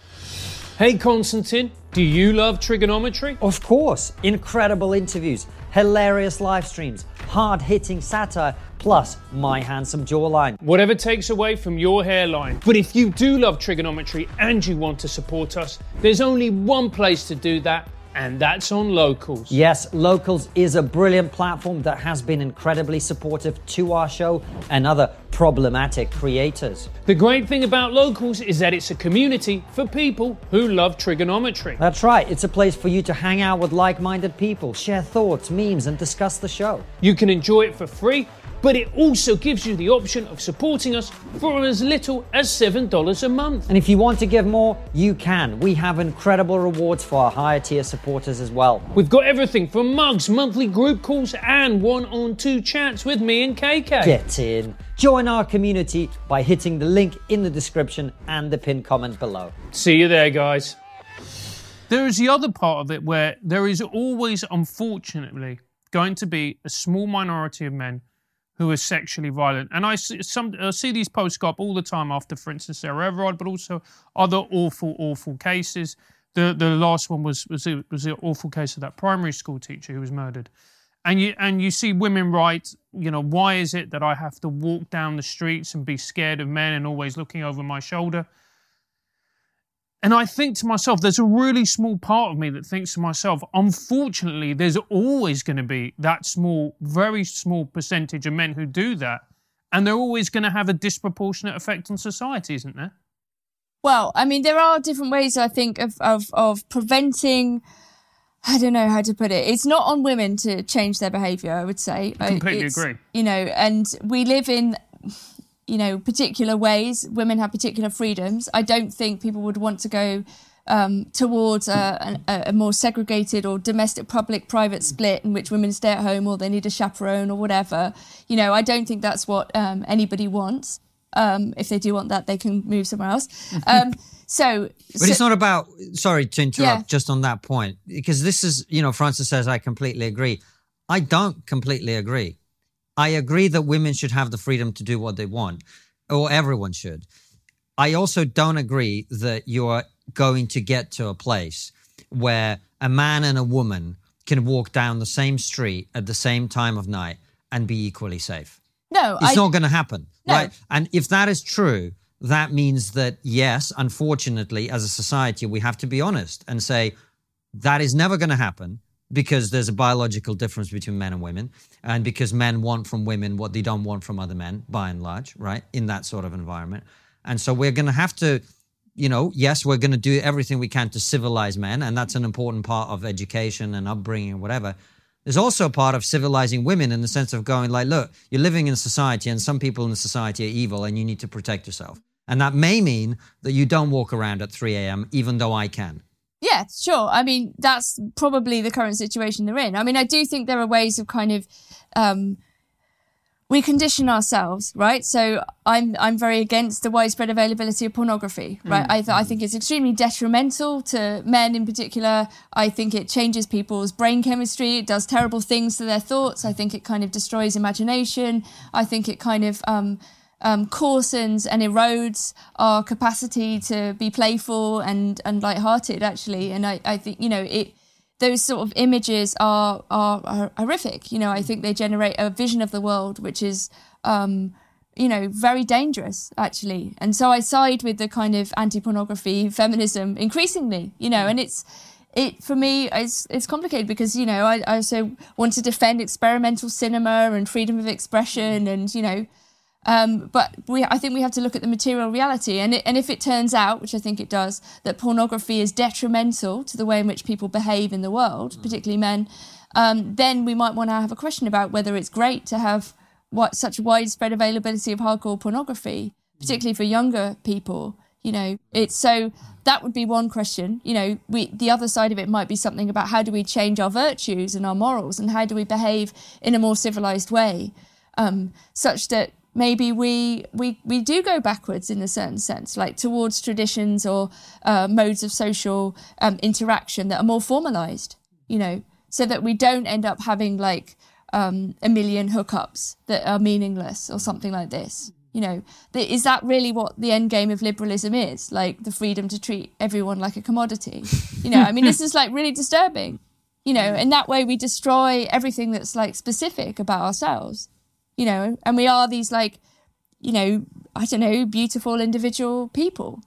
Hey, Konstantin, do you love TRIGGERnometry? Of course, incredible interviews, hilarious live streams, hard hitting satire, plus my handsome jawline. Whatever takes away from your hairline. But if you do love TRIGGERnometry and you want to support us, there's only one place to do that, and that's on Locals. Yes, Locals is a brilliant platform that has been incredibly supportive to our show and other problematic creators. The great thing about Locals is that it's a community for people who love TRIGGERnometry. That's right, it's a place for you to hang out with like minded people, share thoughts, memes, and discuss the show. You can enjoy it for free, but it also gives you the option of supporting us for as little as $7 a month. And if you want to give more, you can. We have incredible rewards for our higher tier supporters as well. We've got everything from mugs, monthly group calls, and one on two chats with me and KK. Get in. Join our community by hitting the link in the description and the pinned comment below. See you there, guys. There is the other part of it where there is always, unfortunately, going to be a small minority of men who are sexually violent. And I see, some, I see these posts go up all the time after, for instance, Sarah Everard, but also other awful, awful cases. The the last one was was the, was the awful case of that primary school teacher who was murdered. And you and you see women write, you know, why is it that I have to walk down the streets and be scared of men and always looking over my shoulder? And I think to myself, there's a really small part of me that thinks to myself, unfortunately, there's always going to be that small, very small percentage of men who do that. And they're always going to have a disproportionate effect on society, isn't there? Well, I mean, there are different ways, I think, of, of, of preventing. I don't know how to put it. It's not on women to change their behaviour, I would say. I completely It's- agree. You know, and we live in, you know, particular ways. Women have particular freedoms. I don't think people would want to go um, towards a, a, a more segregated or domestic public private split in which women stay at home or they need a chaperone or whatever. You know, I don't think that's what um, anybody wants. Um, if they do want that, they can move somewhere else. *laughs* Um, so, But it's not about, sorry to interrupt Yeah. just on that point, because this is, you know, Francis says, I completely agree. I don't completely agree. I agree that women should have the freedom to do what they want, or everyone should. I also don't agree that you're going to get to a place where a man and a woman can walk down the same street at the same time of night and be equally safe. no, It's I, not going to happen, No. right? And if that is true, that means that yes, unfortunately, as a society, we have to be honest and say that is never going to happen because there's a biological difference between men and women, and because men want from women what they don't want from other men, by and large, right? In that sort of environment, and so we're going to have to. You know, yes, we're going to do everything we can to civilize men, and that's an important part of education and upbringing and whatever. There's also a part of civilizing women in the sense of going like, look, you're living in society and some people in the society are evil and you need to protect yourself. And that may mean that you don't walk around at 3 a.m., even though I can. Yeah, sure. I mean, that's probably the current situation they're in. I mean, I do think there are ways of kind of um, we condition ourselves, right? So I'm I'm very against the widespread availability of pornography, right? I th- I think it's extremely detrimental to men in particular. I think it changes people's brain chemistry. It does terrible things to their thoughts. I think it kind of destroys imagination. I think it kind of um, um, coarsens and erodes our capacity to be playful and and lighthearted, actually. And I I think you know it those sort of images are, are are horrific. You know, I think they generate a vision of the world which is, um, you know, very dangerous actually. And so I side with the kind of anti-pornography *laughs* feminism increasingly. You know, and it's it for me it's it's complicated because you know I, I also want to defend experimental cinema and freedom of expression and you know um, but we, I think we have to look at the material reality, and it, and if it turns out, which I think it does, that pornography is detrimental to the way in which people behave in the world, particularly men, um, then we might want to have a question about whether it's great to have what such widespread availability of hardcore pornography, particularly for younger people. You know, it's so that would be one question. You know, we the other side of it might be something about how do we change our virtues and our morals, and how do we behave in a more civilized way, um, such that maybe we, we we do go backwards in a certain sense, like towards traditions or uh, modes of social um, interaction that are more formalized. You know, so that we don't end up having like um, a million hookups that are meaningless or something like this. You know, is that really what the end game of liberalism is? Like the freedom to treat everyone like a commodity? You know, I mean, this is like really disturbing. You know, in that way we destroy everything that's like specific about ourselves. You know, and we are these like, you know, I don't know, beautiful individual people.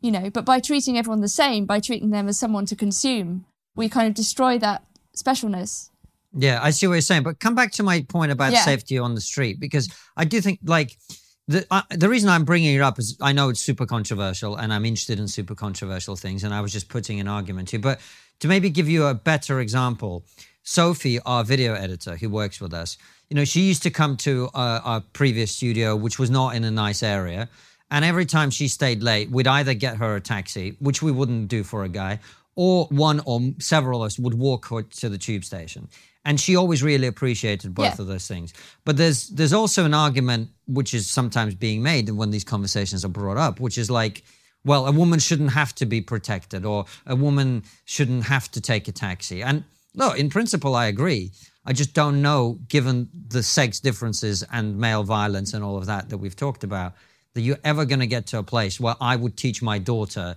You know, but by treating everyone the same, by treating them as someone to consume, we kind of destroy that specialness. Yeah, I see what you're saying. But come back to my point about Yeah. safety on the street because I do think, like, the uh, the reason I'm bringing it up is I know it's super controversial, and I'm interested in super controversial things, and I was just putting an argument here. But to maybe give you a better example, Sophie, our video editor who works with us, you know, she used to come to uh, our previous studio, which was not in a nice area, and every time she stayed late, we'd either get her a taxi, which we wouldn't do for a guy, or one or several of us would walk her to the tube station. And she always really appreciated both Yeah. of those things. But there's there's also an argument which is sometimes being made when these conversations are brought up which is like well a woman shouldn't have to be protected or a woman shouldn't have to take a taxi. And no in principle i agree i just don't know given the sex differences and male violence and all of that that we've talked about that you're ever going to get to a place where i would teach my daughter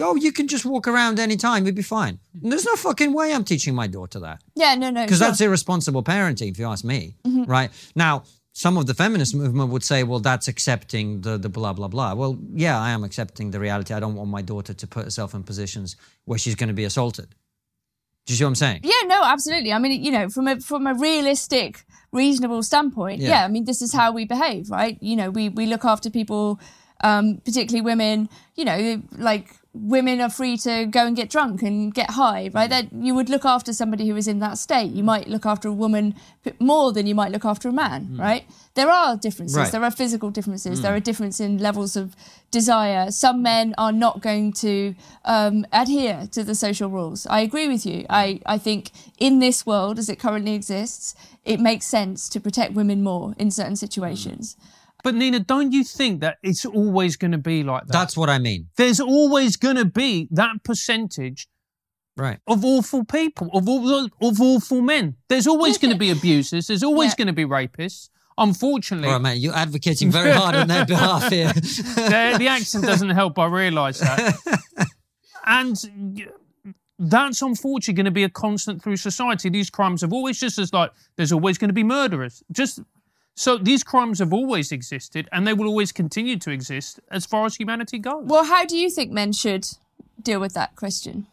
Oh, you can just walk around anytime, you'd be fine. And there's no fucking way I'm teaching my daughter that. Yeah, no, no. Because sure. that's irresponsible parenting, if you ask me. Mm-hmm. Right? Now, some of the feminist movement would say, well, that's accepting the, the blah, blah, blah. Well, yeah, I am accepting the reality. I don't want my daughter to put herself in positions where she's going to be assaulted. Do you see what I'm saying? Yeah, no, absolutely. I mean, you know, from a from a realistic, reasonable standpoint, Yeah. yeah. I mean, this is how we behave, right? You know, we we look after people, um, particularly women. You know, like women are free to go and get drunk and get high, right? Mm. That you would look after somebody who is in that state. You might look after a woman more than you might look after a man, mm. right? There are differences. Right. There are physical differences. There mm. are differences in levels of desire. Some men are not going to um, adhere to the social rules. I agree with you. I, I think in this world, as it currently exists, it makes sense to protect women more in certain situations. But Nina, don't you think that it's always going to be like that? That's what I mean. There's always going to be that percentage Right. of awful people, of all of awful men. There's always going to be abusers. There's always Yeah. going to be rapists. Unfortunately, All right, man, you're advocating very hard on their behalf here. *laughs* *laughs* the, the accent doesn't help. I realise that, *laughs* and that's unfortunately going to be a constant through society. These crimes have always just as like there's always going to be murderers. Just so these crimes have always existed, and they will always continue to exist as far as humanity goes. Well, how do you think men should deal with that question?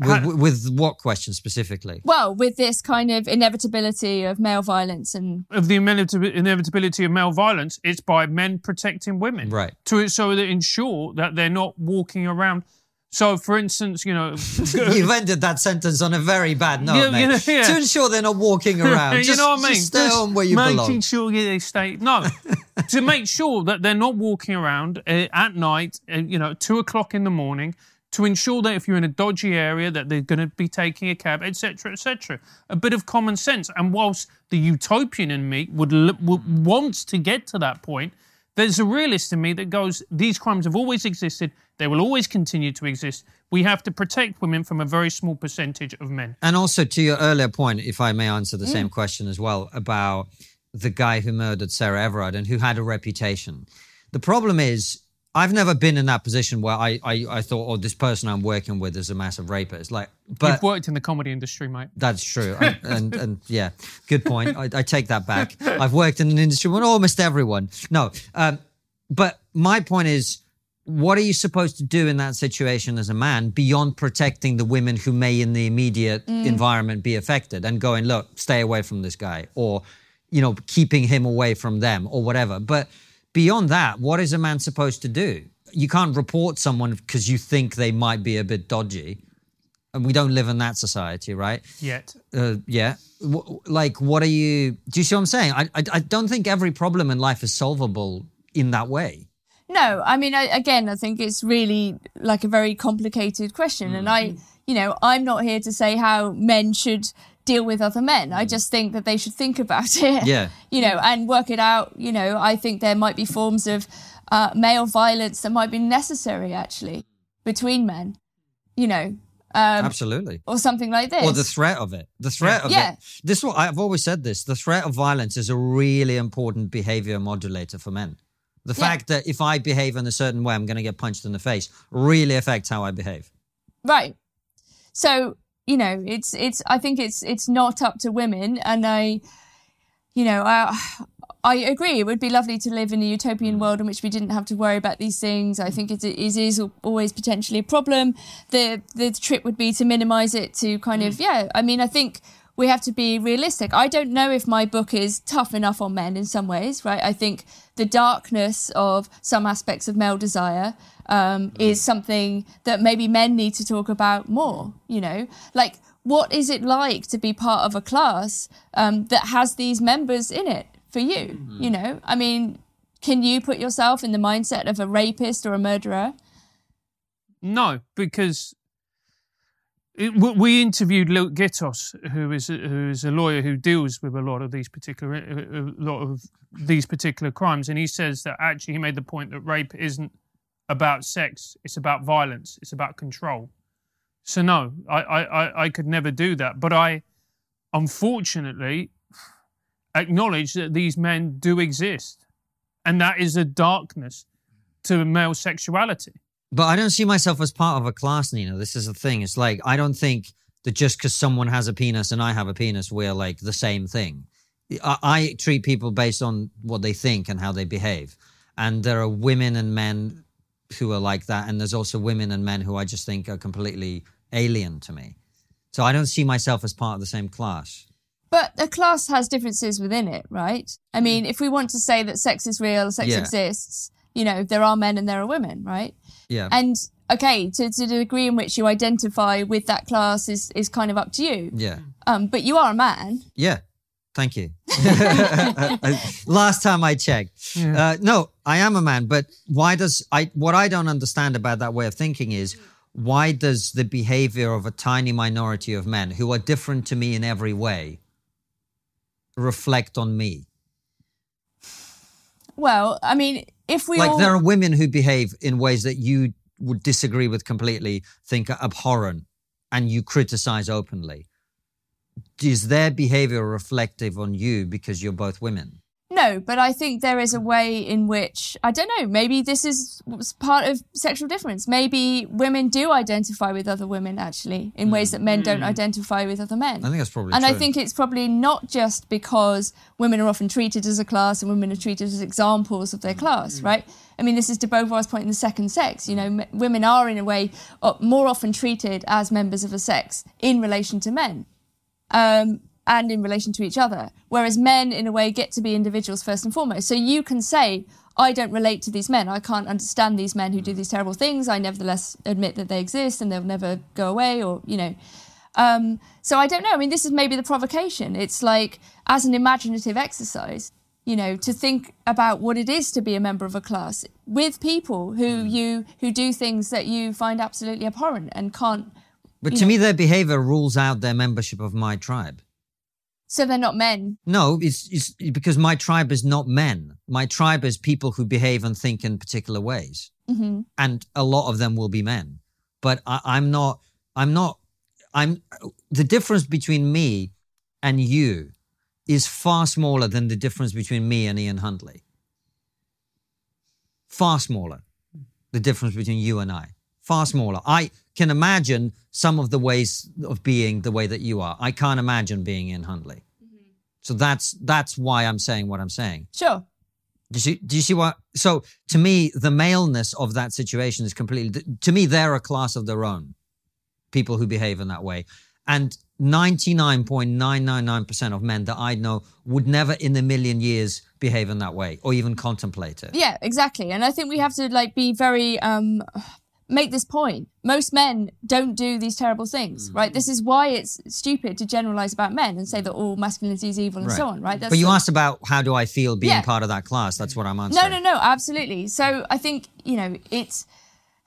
with, with what question specifically? Well, with this kind of inevitability of male violence and of the inevitability of male violence, it's by men protecting women, Right. To so that ensure that they're not walking around. So, for instance, you know, *laughs* You've ended that sentence on a very bad note, you know, yeah. To ensure they're not walking *laughs* around. you know what I mean? Just stay Just home where you making belong. sure they stay. No, *laughs* to make sure that they're not walking around uh, at night. Uh, you know, two o'clock in the morning. To ensure that if you're in a dodgy area, that they're going to be taking a cab, etc., etc. A bit of common sense. And whilst the utopian in me would, l- would wants to get to that point, there's a realist in me that goes, these crimes have always existed. They will always continue to exist. We have to protect women from a very small percentage of men. And also to your earlier point, if I may answer the Mm. same question as well about the guy who murdered Sarah Everard and who had a reputation. The problem is, I've never been in that position where I, I, I thought, oh, this person I'm working with is a massive rapist. Like, but You've worked in the comedy industry, mate. That's true. And, and, and yeah, good point. I, I take that back. *laughs* I've worked in an industry with almost everyone. No, um, but my point is, what are you supposed to do in that situation as a man beyond protecting the women who may in the immediate environment be affected and going, look, stay away from this guy or, you know, keeping him away from them or whatever. But beyond that, what is a man supposed to do? You can't report someone because you think they might be a bit dodgy. And we don't live in that society, right? Yet. uh, yeah w- like what are you do you see what i'm saying I, I i don't think every problem in life is solvable in that way No, I mean, I, again, I think it's really like a very complicated question. And I, you know, I'm not here to say how men should deal with other men. I just think that they should think about *laughs* it. Yeah. You know, and work it out. You know, I think there might be forms of uh, male violence that might be necessary actually between men, you know, um, absolutely or something like this. or the threat of it the threat of Yeah. it this what i've always said this the threat of violence is a really important behavior modulator for men the Yeah. fact that if i behave in a certain way i'm going to get punched in the face really affects how i behave Right. So, you know, it's it's I think it's it's not up to women and I you know, I I agree it would be lovely to live in a utopian mm. world in which we didn't have to worry about these things. I think it is, is always potentially a problem. The the trick would be to minimize it to kind of mm. yeah, I mean, I think we have to be realistic. I don't know if my book is tough enough on men in some ways, right? I think the darkness of some aspects of male desire um, is something that maybe men need to talk about more, you know? Like, what is it like to be part of a class um, that has these members in it for you? You know, I mean, can you put yourself in the mindset of a rapist or a murderer? No, because we interviewed Luke Gittos, who is a, who is a lawyer who deals with a lot of these particular uh, uh, a lot of these particular crimes, and he says that actually he made the point that rape isn't about sex; it's about violence, it's about control. So no, I, I, I could never do that, but I unfortunately acknowledge that these men do exist, and that is a darkness to male sexuality. But I don't see myself as part of a class, Nina. This is the thing. It's like I don't think that just because someone has a penis and I have a penis, we're like the same thing. I, I treat people based on what they think and how they behave. And there are women and men who are like that, and there's also women and men who I just think are completely alien to me. So I don't see myself as part of the same class. But a class has differences within it, right? I hmm. mean, if we want to say that sex is real, sex Yeah. exists, you know, there are men and there are women, right? Yeah. And okay, to, to the degree in which you identify with that class is, is kind of up to you. yeah. Um, but you are a man. Yeah. Thank you. *laughs* *laughs* Last time I checked. Uh, no, I am a man, but why does I what I don't understand about that way of thinking is why does the behavior of a tiny minority of men who are different to me in every way reflect on me? Well, I mean, if we like all, there are women who behave in ways that you would disagree with completely, think are abhorrent, and you criticize openly. Is their behavior reflective on you because you're both women? No, but I think there is a way in which I don't know. Maybe this is part of sexual difference. Maybe women do identify with other women actually in ways that men don't identify with other men. I think that's probably and I think it's probably not just because women are often treated as a class and women are treated as examples of their class, right? I mean, this is de Beauvoir's point in the second sex. You know, m- women are in a way uh, more often treated as members of a sex in relation to men um, and in relation to each other. Whereas men, in a way, get to be individuals first and foremost. So you can say, I don't relate to these men. I can't understand these men who do these terrible things. I nevertheless admit that they exist and they'll never go away, or, you know. Um, so I don't know. I mean, this is maybe the provocation. It's like, as an imaginative exercise, you know, to think about what it is to be a member of a class with people who you who do things that you find absolutely abhorrent and can't. But to know- me, their behavior rules out their membership of my tribe. So they're not men. No, it's, it's because my tribe is not men. My tribe is people who behave and think in particular ways, hmm and a lot of them will be men. But I, I'm not. I'm not. I'm. The difference between me and you is far smaller than the difference between me and Ian Huntley. Far smaller. The difference between you and I. Far smaller. I can imagine some of the ways of being the way that you are. I can't imagine being Ian Huntley. So that's that's why I'm saying what I'm saying. Sure. Do you see? Do you see what? So to me, the maleness of that situation is completely. To me, they're a class of their own. People who behave in that way, and 99.999% of men that I know would never in a million years behave in that way or even contemplate it. Yeah, exactly. And I think we have to like be very um make this point. Most men don't do these terrible things, right? This is why it's stupid to generalize about men and say that all masculinity is evil and so on, right? That's But you asked about how do I feel being Yeah. part of that class. That's what I'm answering. no, no, no, absolutely. So I think, you know, it's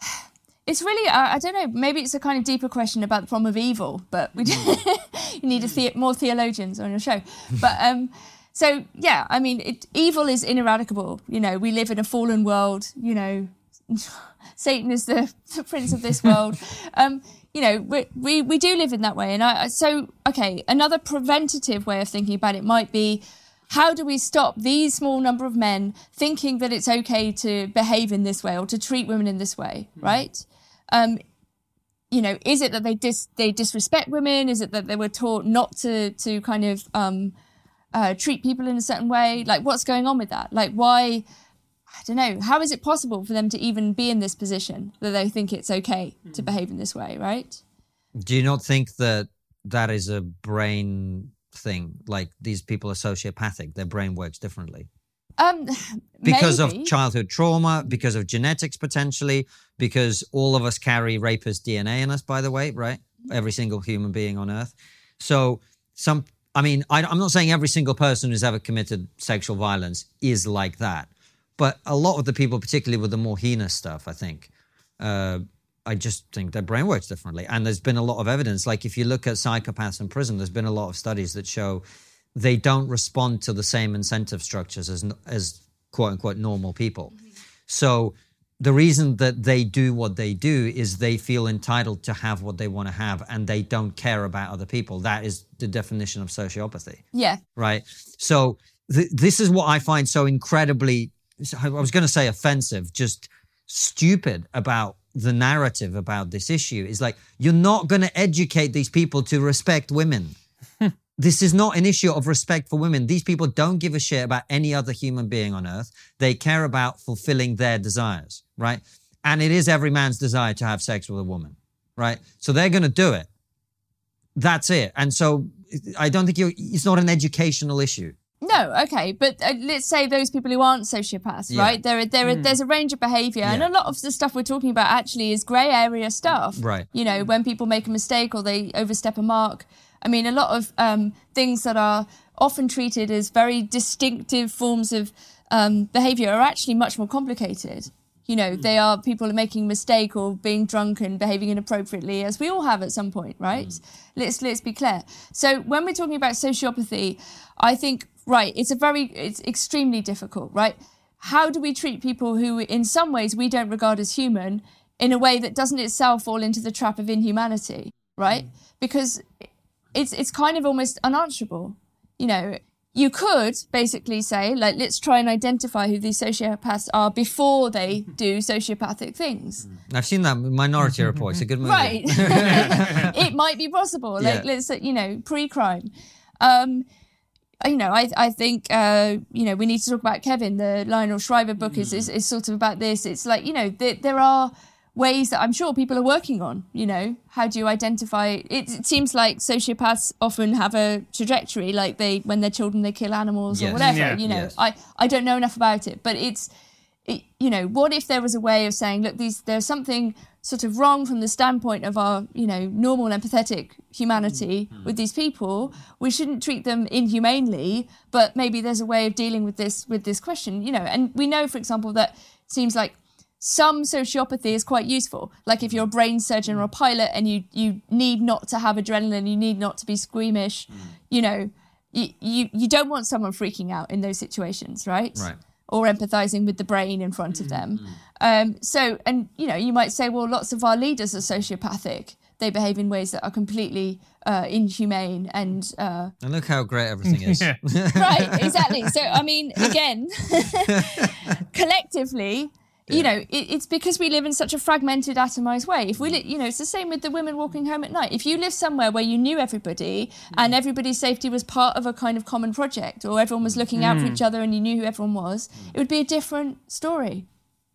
*sighs* it's really I, I don't know, maybe it's a kind of deeper question about the problem of evil, but we *laughs* you need a the- more theologians on your show. But *laughs* um so yeah, I mean, it, evil is ineradicable. You know, we live in a fallen world. You know, *laughs* Satan is the, the prince of this world. *laughs* Um, you know, we, we we do live in that way, and I so okay. Another preventative way of thinking about it might be. How do we stop these small number of men thinking that it's okay to behave in this way or to treat women in this way, right? Um, you know, is it that they dis they disrespect women? Is it that they were taught not to to kind of um, uh, treat people in a certain way? Like, what's going on with that? Like, why? I don't know. How is it possible for them to even be in this position that they think it's okay to behave in this way, right? Do you not think that that is a brain thing. Like these people are sociopathic; their brain works differently Um, *sighs* because maybe. of childhood trauma, because of genetics potentially, because all of us carry rapist DNA in us. By the way, right? Every single human being on Earth. So some. I mean, I, I'm not saying every single person who's ever committed sexual violence is like that, but a lot of the people, particularly with the more heinous stuff, I think, uh, I just think their brain works differently. And there's been a lot of evidence. Like if you look at psychopaths in prison, there's been a lot of studies that show they don't respond to the same incentive structures as as quote unquote normal people. So the reason that they do what they do is they feel entitled to have what they want to have and they don't care about other people. That is the definition of sociopathy yeah, right? So th- this is what I find so incredibly, I was going to say offensive, just stupid about the narrative about this issue is like, you're not going to educate these people to respect women. *laughs* this is not an issue of respect for women. These people don't give a shit about any other human being on earth. They care about fulfilling their desires, right? And it is every man's desire to have sex with a woman, right? So they're going to do it. That's it. And so I don't think you it's not an educational issue. No, okay, but uh, let's say those people who aren't sociopaths, Yeah. right? There, are, there, are, there's a range of behaviour, and a lot of the stuff we're talking about actually is grey area stuff. Right. You know, when people make a mistake or they overstep a mark. I mean, a lot of um, things that are often treated as very distinctive forms of um, behaviour are actually much more complicated. You know, they are people are making a mistake or being drunk and behaving inappropriately, as we all have at some point, right? Let's let's be clear. So when we're talking about sociopathy, I think right, it's a very it's extremely difficult, right? How do we treat people who, in some ways, we don't regard as human, in a way that doesn't itself fall into the trap of inhumanity, right? Mm. Because it's it's kind of almost unanswerable. You know, you could basically say, like, let's try and identify who these sociopaths are before they mm. do sociopathic things. Mm. I've seen that Minority Report. It's a good movie. Right. *laughs* it might be possible. Like, Yeah. let's say, you know, pre crime. Um, you know, I I think uh, you know we need to talk about Kevin. The Lionel Shriver book is, is is sort of about this. It's like you know there, there are ways that I'm sure people are working on. You know, how do you identify? It, it seems like sociopaths often have a trajectory, like they when they're children they kill animals Yes. or whatever. Yeah. You know, Yes. I I don't know enough about it, but it's it, you know, what if there was a way of saying, look, these there's something sort of wrong from the standpoint of our, you know, normal empathetic humanity mm-hmm. with these people. We shouldn't treat them inhumanely, but maybe there's a way of dealing with this with this question, you know. And we know, for example, that it seems like some sociopathy is quite useful. Like if mm-hmm. you're a brain surgeon or a pilot and you you need not to have adrenaline, you need not to be squeamish, mm. you know, you, you you don't want someone freaking out in those situations, right? Right. Or empathizing with the brain in front of them. Um, so, and you know, you might say, well, lots of our leaders are sociopathic. They behave in ways that are completely uh, inhumane and uh, And look how great everything is. *laughs* Right, exactly. So, I mean, again, *laughs* collectively, you know, it, it's because we live in such a fragmented, atomized way. If we, li- you know, it's the same with the women walking home at night. If you live somewhere where you knew everybody mm. and everybody's safety was part of a kind of common project, or everyone was looking out for each mm. other and you knew who everyone was, mm. it would be a different story.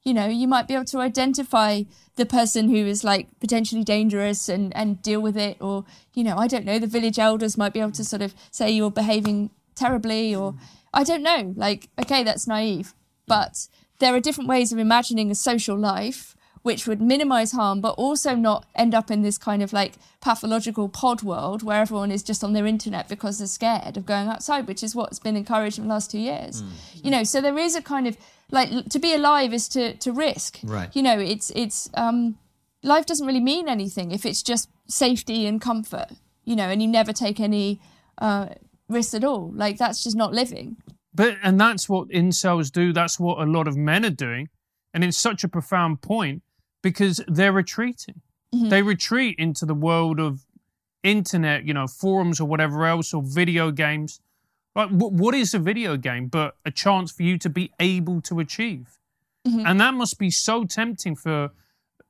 You know, you might be able to identify the person who is like potentially dangerous and, and deal with it. Or, you know, I don't know, the village elders might be able to sort of say you're behaving terribly or I don't know. Like, okay, that's naive. But there are different ways of imagining a social life which would minimize harm but also not end up in this kind of like pathological pod world where everyone is just on their internet because they're scared of going outside which is what's been encouraged in the last two years. You know so there is a kind of like to be alive is to to risk. Right. you know it's it's um life doesn't really mean anything if it's just safety and comfort you know and you never take any uh risks at all. Like that's just not living But and that's what incels do. That's what a lot of men are doing, and it's such a profound point because they're retreating. Mm-hmm. They retreat into the world of internet, you know, forums or whatever else, or video games. Like, wh- what is a video game but a chance for you to be able to achieve? Mm-hmm. And that must be so tempting for,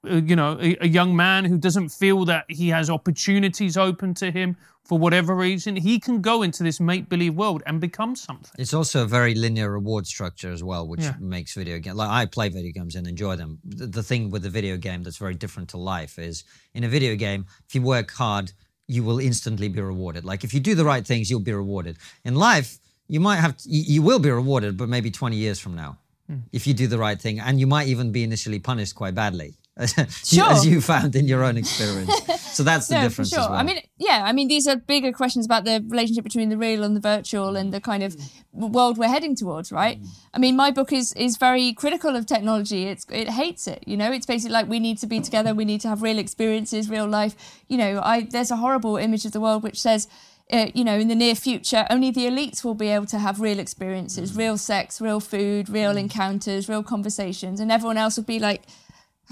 Uh, you know, a, a young man who doesn't feel that he has opportunities open to him for whatever reason. He can go into this make believe world and become something. It's also a very linear reward structure as well, which Yeah. makes video games. Like I play video games and enjoy them. The, the thing with the video game that's very different to life is in a video game, if you work hard, you will instantly be rewarded. Like if you do the right things, you'll be rewarded. In life, you might have you, you will be rewarded, but maybe 20 years from now, hmm. if you do the right thing, and you might even be initially punished quite badly, *laughs* Sure. as you found in your own experience. *laughs* so that's the no, difference sure. as well. I mean, yeah, I mean, these are bigger questions about the relationship between the real and the virtual and the kind of world we're heading towards, right? Mm. I mean, my book is is very critical of technology. It's it hates it. You know, it's basically like we need to be together. We need to have real experiences, real life. You know, I there's a horrible image of the world which says. Uh, you know, in the near future, only the elites will be able to have real experiences, mm. real sex, real food, real mm. encounters, real conversations, and everyone else will be like,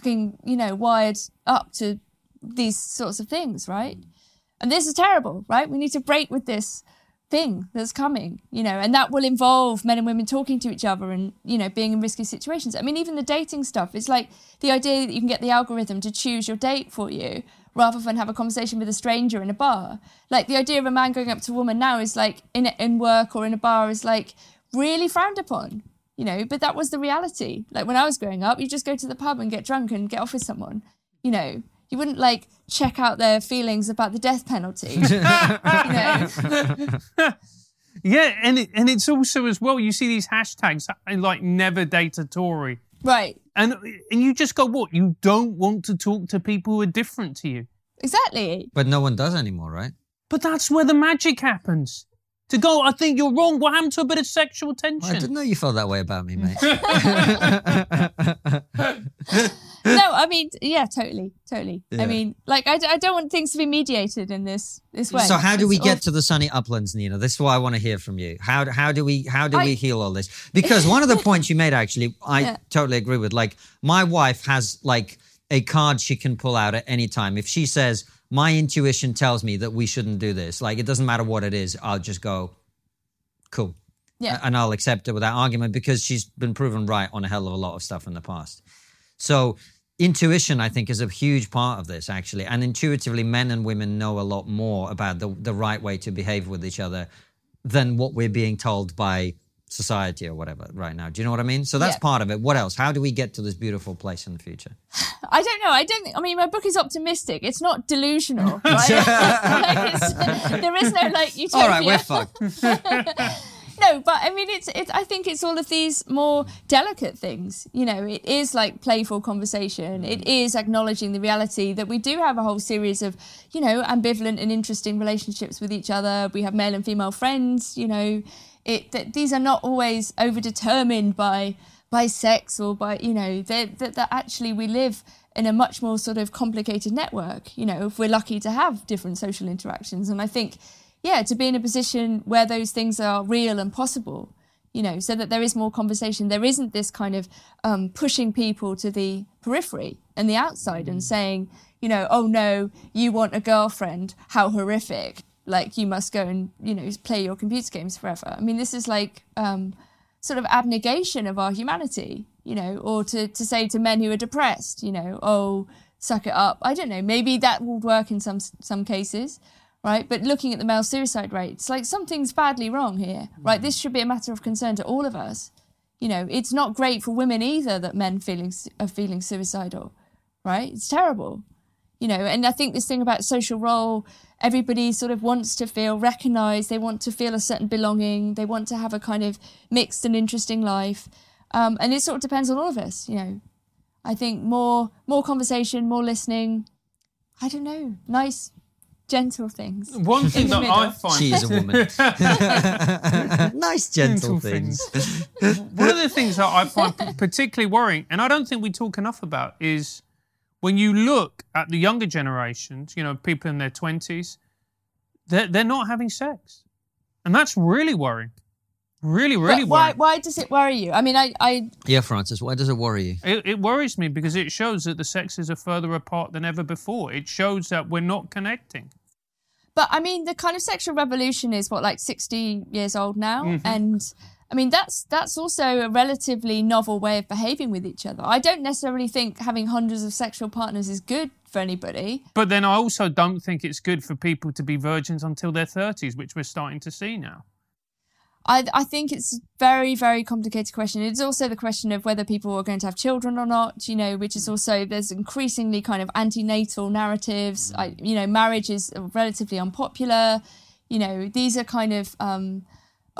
fucking, you know, wired up to these sorts of things, right? And this is terrible, right? We need to break with this thing that's coming, you know, and that will involve men and women talking to each other and, you know, being in risky situations. I mean, even the dating stuff, it's like the idea that you can get the algorithm to choose your date for you rather than have a conversation with a stranger in a bar. Like the idea of a man going up to a woman now is like in, in work or in a bar is like really frowned upon, you know, but that was the reality. Like when I was growing up, you just go to the pub and get drunk and get off with someone, you know. You wouldn't like check out their feelings about the death penalty. *laughs* you know? *laughs* Yeah, and it, and it's also as well. You see these hashtags uh, like never date a Tory, Right. and and you just go, what? You don't want to talk to people who are different to you, Exactly. but no one does anymore, right? but that's where the magic happens. To go, I think you're wrong. What happened to a bit of sexual tension? I didn't know you felt that way about me, mate. *laughs* No, I mean, yeah, totally, totally. Yeah. I mean, like, I don't want things to be mediated in this this way. So how do we It's get all- to the sunny uplands, Nina? This is what I want to hear from you. How how do we how do I- we heal all this? Because one of the *laughs* points you made, actually, I Yeah. totally agree with. Like my wife has like a card she can pull out at any time. If she says my intuition tells me that we shouldn't do this, like it doesn't matter what it is, I'll just go, cool, Yeah. and I'll accept it without argument because she's been proven right on a hell of a lot of stuff in the past. So intuition, I think, is a huge part of this actually, and intuitively, men and women know a lot more about the the right way to behave with each other than what we're being told by society or whatever right now. Do you know what I mean? So that's Yeah. part of it. What else? How do we get to this beautiful place in the future? *sighs* I don't know. I don't. think- I mean, my book is optimistic. It's not delusional, *laughs* right? Like, *laughs* it's- there is no like utopia. All right, we're fucked. *laughs* no, but I mean, it's it's. I think it's all of these more delicate things. You know, it is like playful conversation. Mm. It is acknowledging the reality that we do have a whole series of, you know, ambivalent and interesting relationships with each other. We have male and female friends. You know, it that these are not always overdetermined by by sex or by you know that that that actually we live in a much more sort of complicated network. You know, if we're lucky to have different social interactions, and I think yeah, to be in a position where those things are real and possible, you know, so that there is more conversation. There isn't this kind of um, pushing people to the periphery and the outside and saying, you know, oh no, you want a girlfriend, how horrific. Like you must go and, you know, play your computer games forever. I mean, this is like um, sort of abnegation of our humanity, you know, or to, to say to men who are depressed, you know, oh, suck it up. I don't know. Maybe that will work in some some cases right? But looking at the male suicide rate, it's like something's badly wrong here, right? This should be a matter of concern to all of us. You know, it's not great for women either that men feeling are feeling suicidal, right? It's terrible. You know, and I think this thing about social role, everybody sort of wants to feel recognized. They want to feel a certain belonging. They want to have a kind of mixed and interesting life. Um, and it sort of depends on all of us, you know. I think more more conversation, more listening. I don't know, nice, gentle things. One thing the that I find She is a woman. *laughs* nice, gentle, Gentle things. one of the things that I find particularly worrying, and I don't think we talk enough about, is when you look at the younger generations, you know, people in their 20s, they're, they're not having sex. And that's really worrying. Really, really But why, worrying. why does it worry you? I mean, I, I Yeah, Francis, why does it worry you? It, it worries me because it shows that the sexes are further apart than ever before. It shows that we're not connecting. But I mean, the kind of sexual revolution is what, like sixty years old now, Mm-hmm. and I mean that's that's also a relatively novel way of behaving with each other. I don't necessarily think having hundreds of sexual partners is good for anybody. But then I also don't think it's good for people to be virgins until their 30s, which we're starting to see now. I, I think it's a very, very complicated question. It's also the question of whether people are going to have children or not, you know, which is also, there's increasingly kind of antinatal narratives. I, you know, marriage is relatively unpopular. You know, these are kind of, um,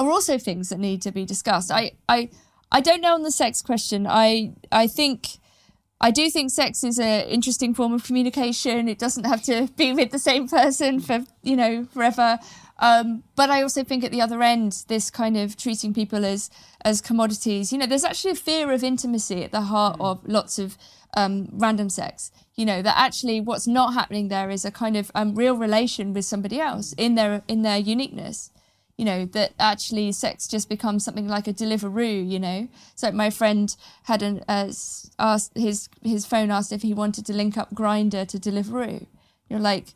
are also things that need to be discussed. I, I, I don't know on the sex question. I, I think, I do think sex is an interesting form of communication. It doesn't have to be with the same person for, you know, forever. Um, but I also think at the other end, this kind of treating people as as commodities. You know, there's actually a fear of intimacy at the heart of lots of um, random sex. You know that actually what's not happening there is a kind of um, real relation with somebody else in their in their uniqueness. You know that actually sex just becomes something like a Deliveroo. You know, so my friend had an uh, asked his his phone asked if he wanted to link up Grindr to Deliveroo. You're like,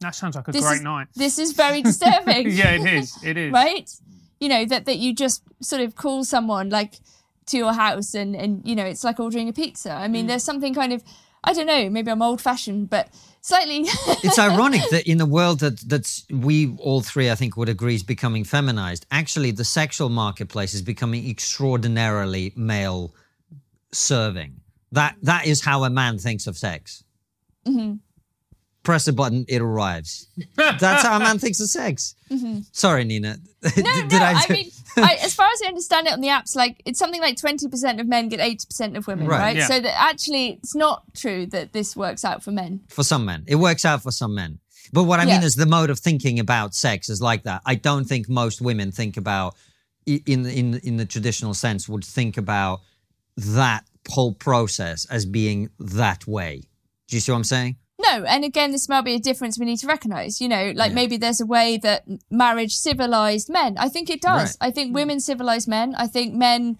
That sounds like a great is, night. This is very disturbing. *laughs* yeah, it is. It is. right? You know, that, that you just sort of call someone like to your house and, and you know, it's like ordering a pizza. I Mm. mean, there's something kind of, I don't know, maybe I'm old fashioned, but slightly. it's *laughs* ironic that in the world that that's we all three I think would agree is becoming feminized. Actually, the sexual marketplace is becoming extraordinarily male serving. That that is how a man thinks of sex. Mm-hmm. Press a button, it arrives. *laughs* That's how a man thinks of sex. Mm-hmm. Sorry, Nina. no, *laughs* no, I, mean, I, *laughs* as far as I understand it on the apps, like it's something like 20% of men get 80% of women, Right, right? yeah. So that actually it's not true that this works out for men. for some men. It works out for some men. But what I mean is the mode of thinking about sex is like that. I don't think most women think about in in in the traditional sense would think about that whole process as being that way. Do you see what I'm saying? No, and again, this might be a difference we need to recognize. You know, like maybe there's a way that marriage civilized men. I think it does. Right. I think mm. women civilize men. I think men,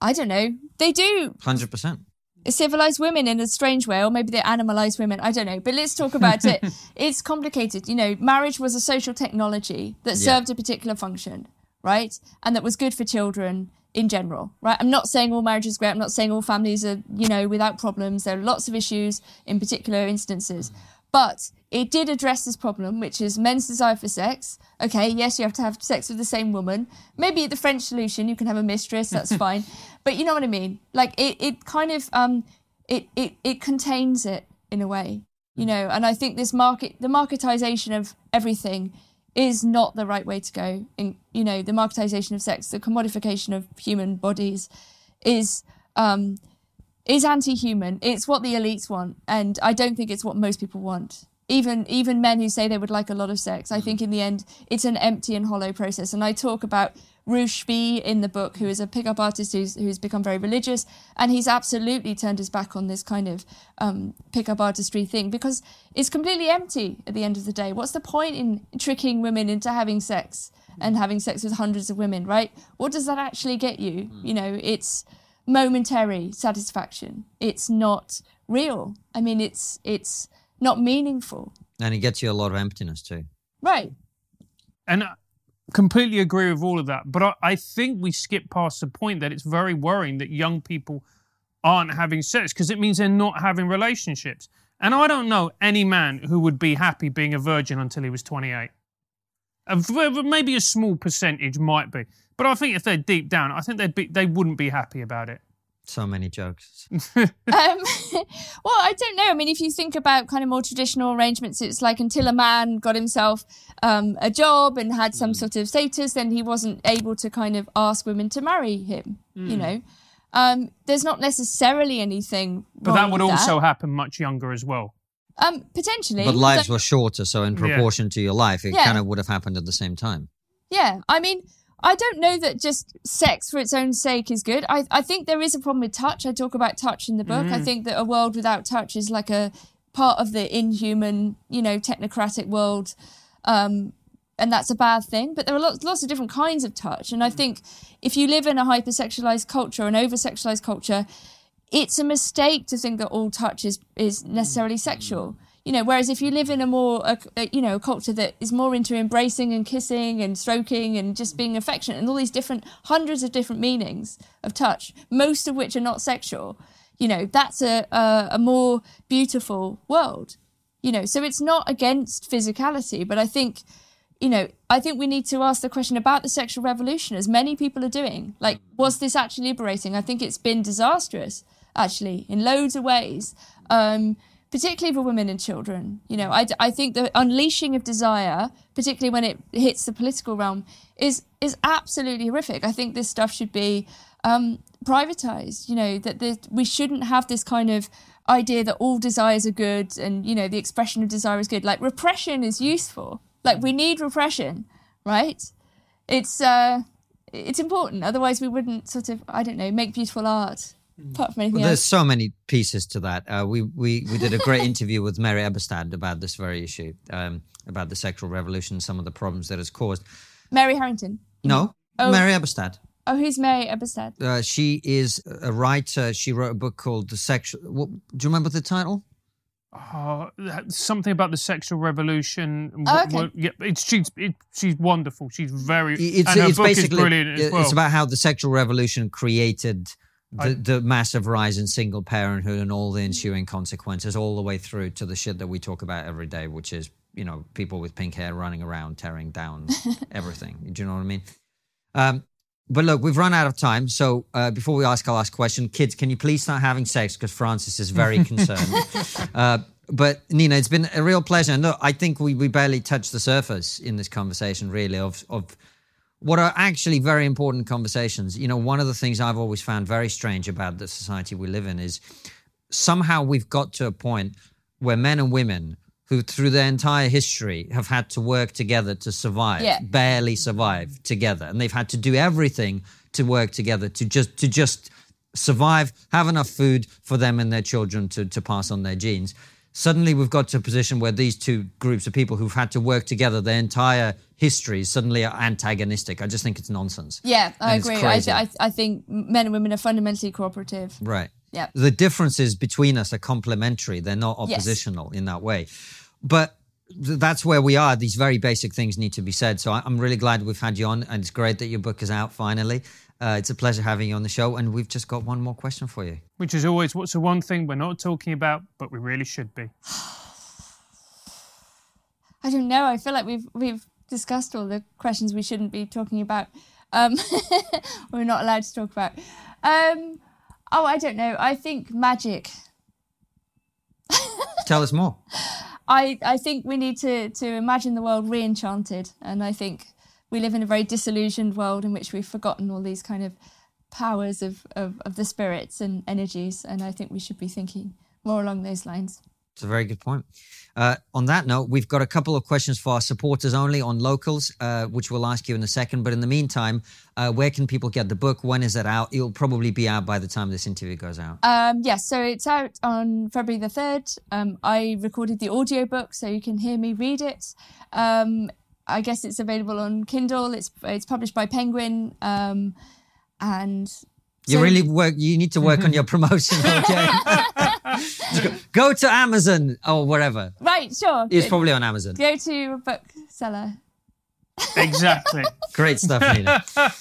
I don't know, they do Hundred percent. civilize women in a strange way, or maybe they animalize women. I don't know. But let's talk about it. *laughs* It's complicated. You know, marriage was a social technology that Yeah. served a particular function, right? And that was good for children in general, right? I'm not saying all marriage is great. I'm not saying all families are, you know, without problems. There are lots of issues in particular instances. But it did address this problem, which is men's desire for sex. Okay, yes, you have to have sex with the same woman. Maybe the French solution, you can have a mistress, that's *laughs* fine. But you know what I mean? Like it, it kind of um it, it it contains it in a way. You know, and I think this market the marketization of everything is not the right way to go. In you know, the marketization of sex, the commodification of human bodies is um is anti-human. It's what the elites want, and I don't think it's what most people want. Even even men who say they would like a lot of sex, I think in the end it's an empty and hollow process. And I talk about Roosh V in the book, who is a pickup artist who's who's become very religious, and he's absolutely turned his back on this kind of um, pickup artistry thing because it's completely empty at the end of the day. What's the point in tricking women into having sex and having sex with hundreds of women, right? What does that actually get you? You know, it's momentary satisfaction. It's not real. I mean, it's it's not meaningful. And it gets you a lot of emptiness too. Right. And I completely agree with all of that. But I, I think we skip past the point that it's very worrying that young people aren't having sex because it means they're not having relationships. And I don't know any man who would be happy being a virgin until he was 28. Maybe a small percentage might be. But I think if they're deep down, I think they'd be, they wouldn't be happy about it. So many jokes. *laughs* Um, *laughs* well, I don't know. I mean, if you think about kind of more traditional arrangements, it's like until a man got himself um, a job and had some sort of status, then he wasn't able to kind of ask women to marry him. You know, um, there's not necessarily anything. But that would with also happen much younger as well. um, potentially. But lives So- were shorter, so in Yeah. proportion to your life, it Yeah. kind of would have happened at the same time. Yeah, I mean, I don't know that just sex for its own sake is good. I, I think there is a problem with touch. I talk about touch in the book. I mm. think that a world without touch is like a part of the inhuman, you know, technocratic world. Um, and that's a bad thing. But there are lots, lots of different kinds of touch. And I mm. think if you live in a hypersexualized culture, an over sexualized culture, it's a mistake to think that all touch is, is mm. necessarily sexual. You know, whereas if you live in a more, a, a, you know, a culture that is more into embracing and kissing and stroking and just being affectionate and all these different, hundreds of different meanings of touch, most of which are not sexual, you know, that's a, a, a more beautiful world. You know, so it's not against physicality, but I think you know, I think we need to ask the question about the sexual revolution, as many people are doing. Like, was this actually liberating? I think it's been disastrous, actually, in loads of ways, um, particularly for women and children. You know, I, I think the unleashing of desire, particularly when it hits the political realm, is is absolutely horrific. I think this stuff should be um, privatized. You know, that the, we shouldn't have this kind of idea that all desires are good and you know the expression of desire is good like repression is useful like we need repression right it's uh it's important otherwise we wouldn't sort of i don't know make beautiful art apart from anything Well, there's else so many pieces to that. Uh, we, we we did a great *laughs* interview with Mary Eberstadt about this very issue, um, about the sexual revolution, some of the problems that it's caused. mary harrington No, Oh. Mary Eberstadt. oh who's mary eberstadt Uh, she is a writer. She wrote a book called The Sexual. What, do you remember the title? Uh, something about the sexual revolution. Oh, okay. what- yeah, it's she's it, she's wonderful. She's very. It's, and her it's book is basically brilliant as well. it's about how the sexual revolution created the, the massive rise in single parenthood and all the ensuing consequences, all the way through to the shit that we talk about every day, which is you know people with pink hair running around tearing down *laughs* everything. Do you know what I mean? Um, but look, we've run out of time. So uh, before we ask our last question, kids, can you please start having sex? Because Francis is very concerned. *laughs* uh, but Nina, it's been a real pleasure. And look, I think we, we barely touched the surface in this conversation, really, of of what are actually very important conversations. You know, one of the things I've always found very strange about the society we live in is somehow we've got to a point where men and women who through their entire history have had to work together to survive Yeah. barely survive together and they've had to do everything to work together to just to just survive have enough food for them and their children to, to pass on their genes suddenly we've got to a position where these two groups of people who've had to work together their entire histories suddenly are antagonistic i just think it's nonsense yeah i And agree I, crazy. I, I think men and women are fundamentally cooperative Right. Yeah. The differences between us are complementary. They're not Yes. oppositional in that way. But that's where we are. These very basic things need to be said. So I'm really glad we've had you on, and it's great that your book is out finally. Uh, it's a pleasure having you on the show, and we've just got one more question for you. Which is always what's the one thing we're not talking about, but we really should be. *sighs* I don't know. I feel like we've we've discussed all the questions we shouldn't be talking about. Um, *laughs* we're not allowed to talk about. Um, oh, I don't know. I think magic. *laughs* Tell us more. I I think we need to to imagine the world re-enchanted, and I think we live in a very disillusioned world in which we've forgotten all these kind of powers of of, of the spirits and energies, and I think we should be thinking more along those lines. It's a very good point. Uh, on that note, we've got a couple of questions for our supporters only on locals, uh, which we'll ask you in a second. But in the meantime, uh, where can people get the book? When is it out? It'll probably be out by the time this interview goes out. Um, yes, so it's out on February the 3rd. Um, I recorded the audiobook so you can hear me read it. Um, I guess it's available on Kindle. It's it's published by Penguin. Um, and You so- really work. You need to work on *laughs* your promotion. Okay. *laughs* go, go to Amazon or wherever. Right, sure. It's probably on Amazon. Go to a bookseller. Exactly. Great stuff, Nina. *laughs*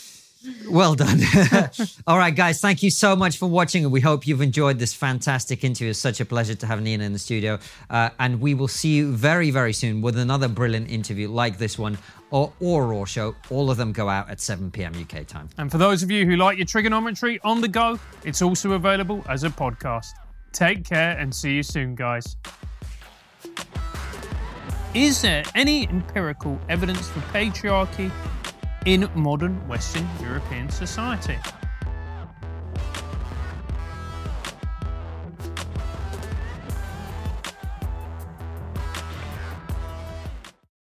Well done. *laughs* All right, guys, thank you so much for watching. We hope you've enjoyed this fantastic interview. It's such a pleasure to have Nina in the studio. Uh, and we will see you very, very soon with another brilliant interview like this one or, or Raw Show. All of them go out at 7 p.m. UK time. And for those of you who like your TRIGGERnometry on the go, it's also available as a podcast. Take care and see you soon, guys. Is there any empirical evidence for patriarchy in modern Western European society?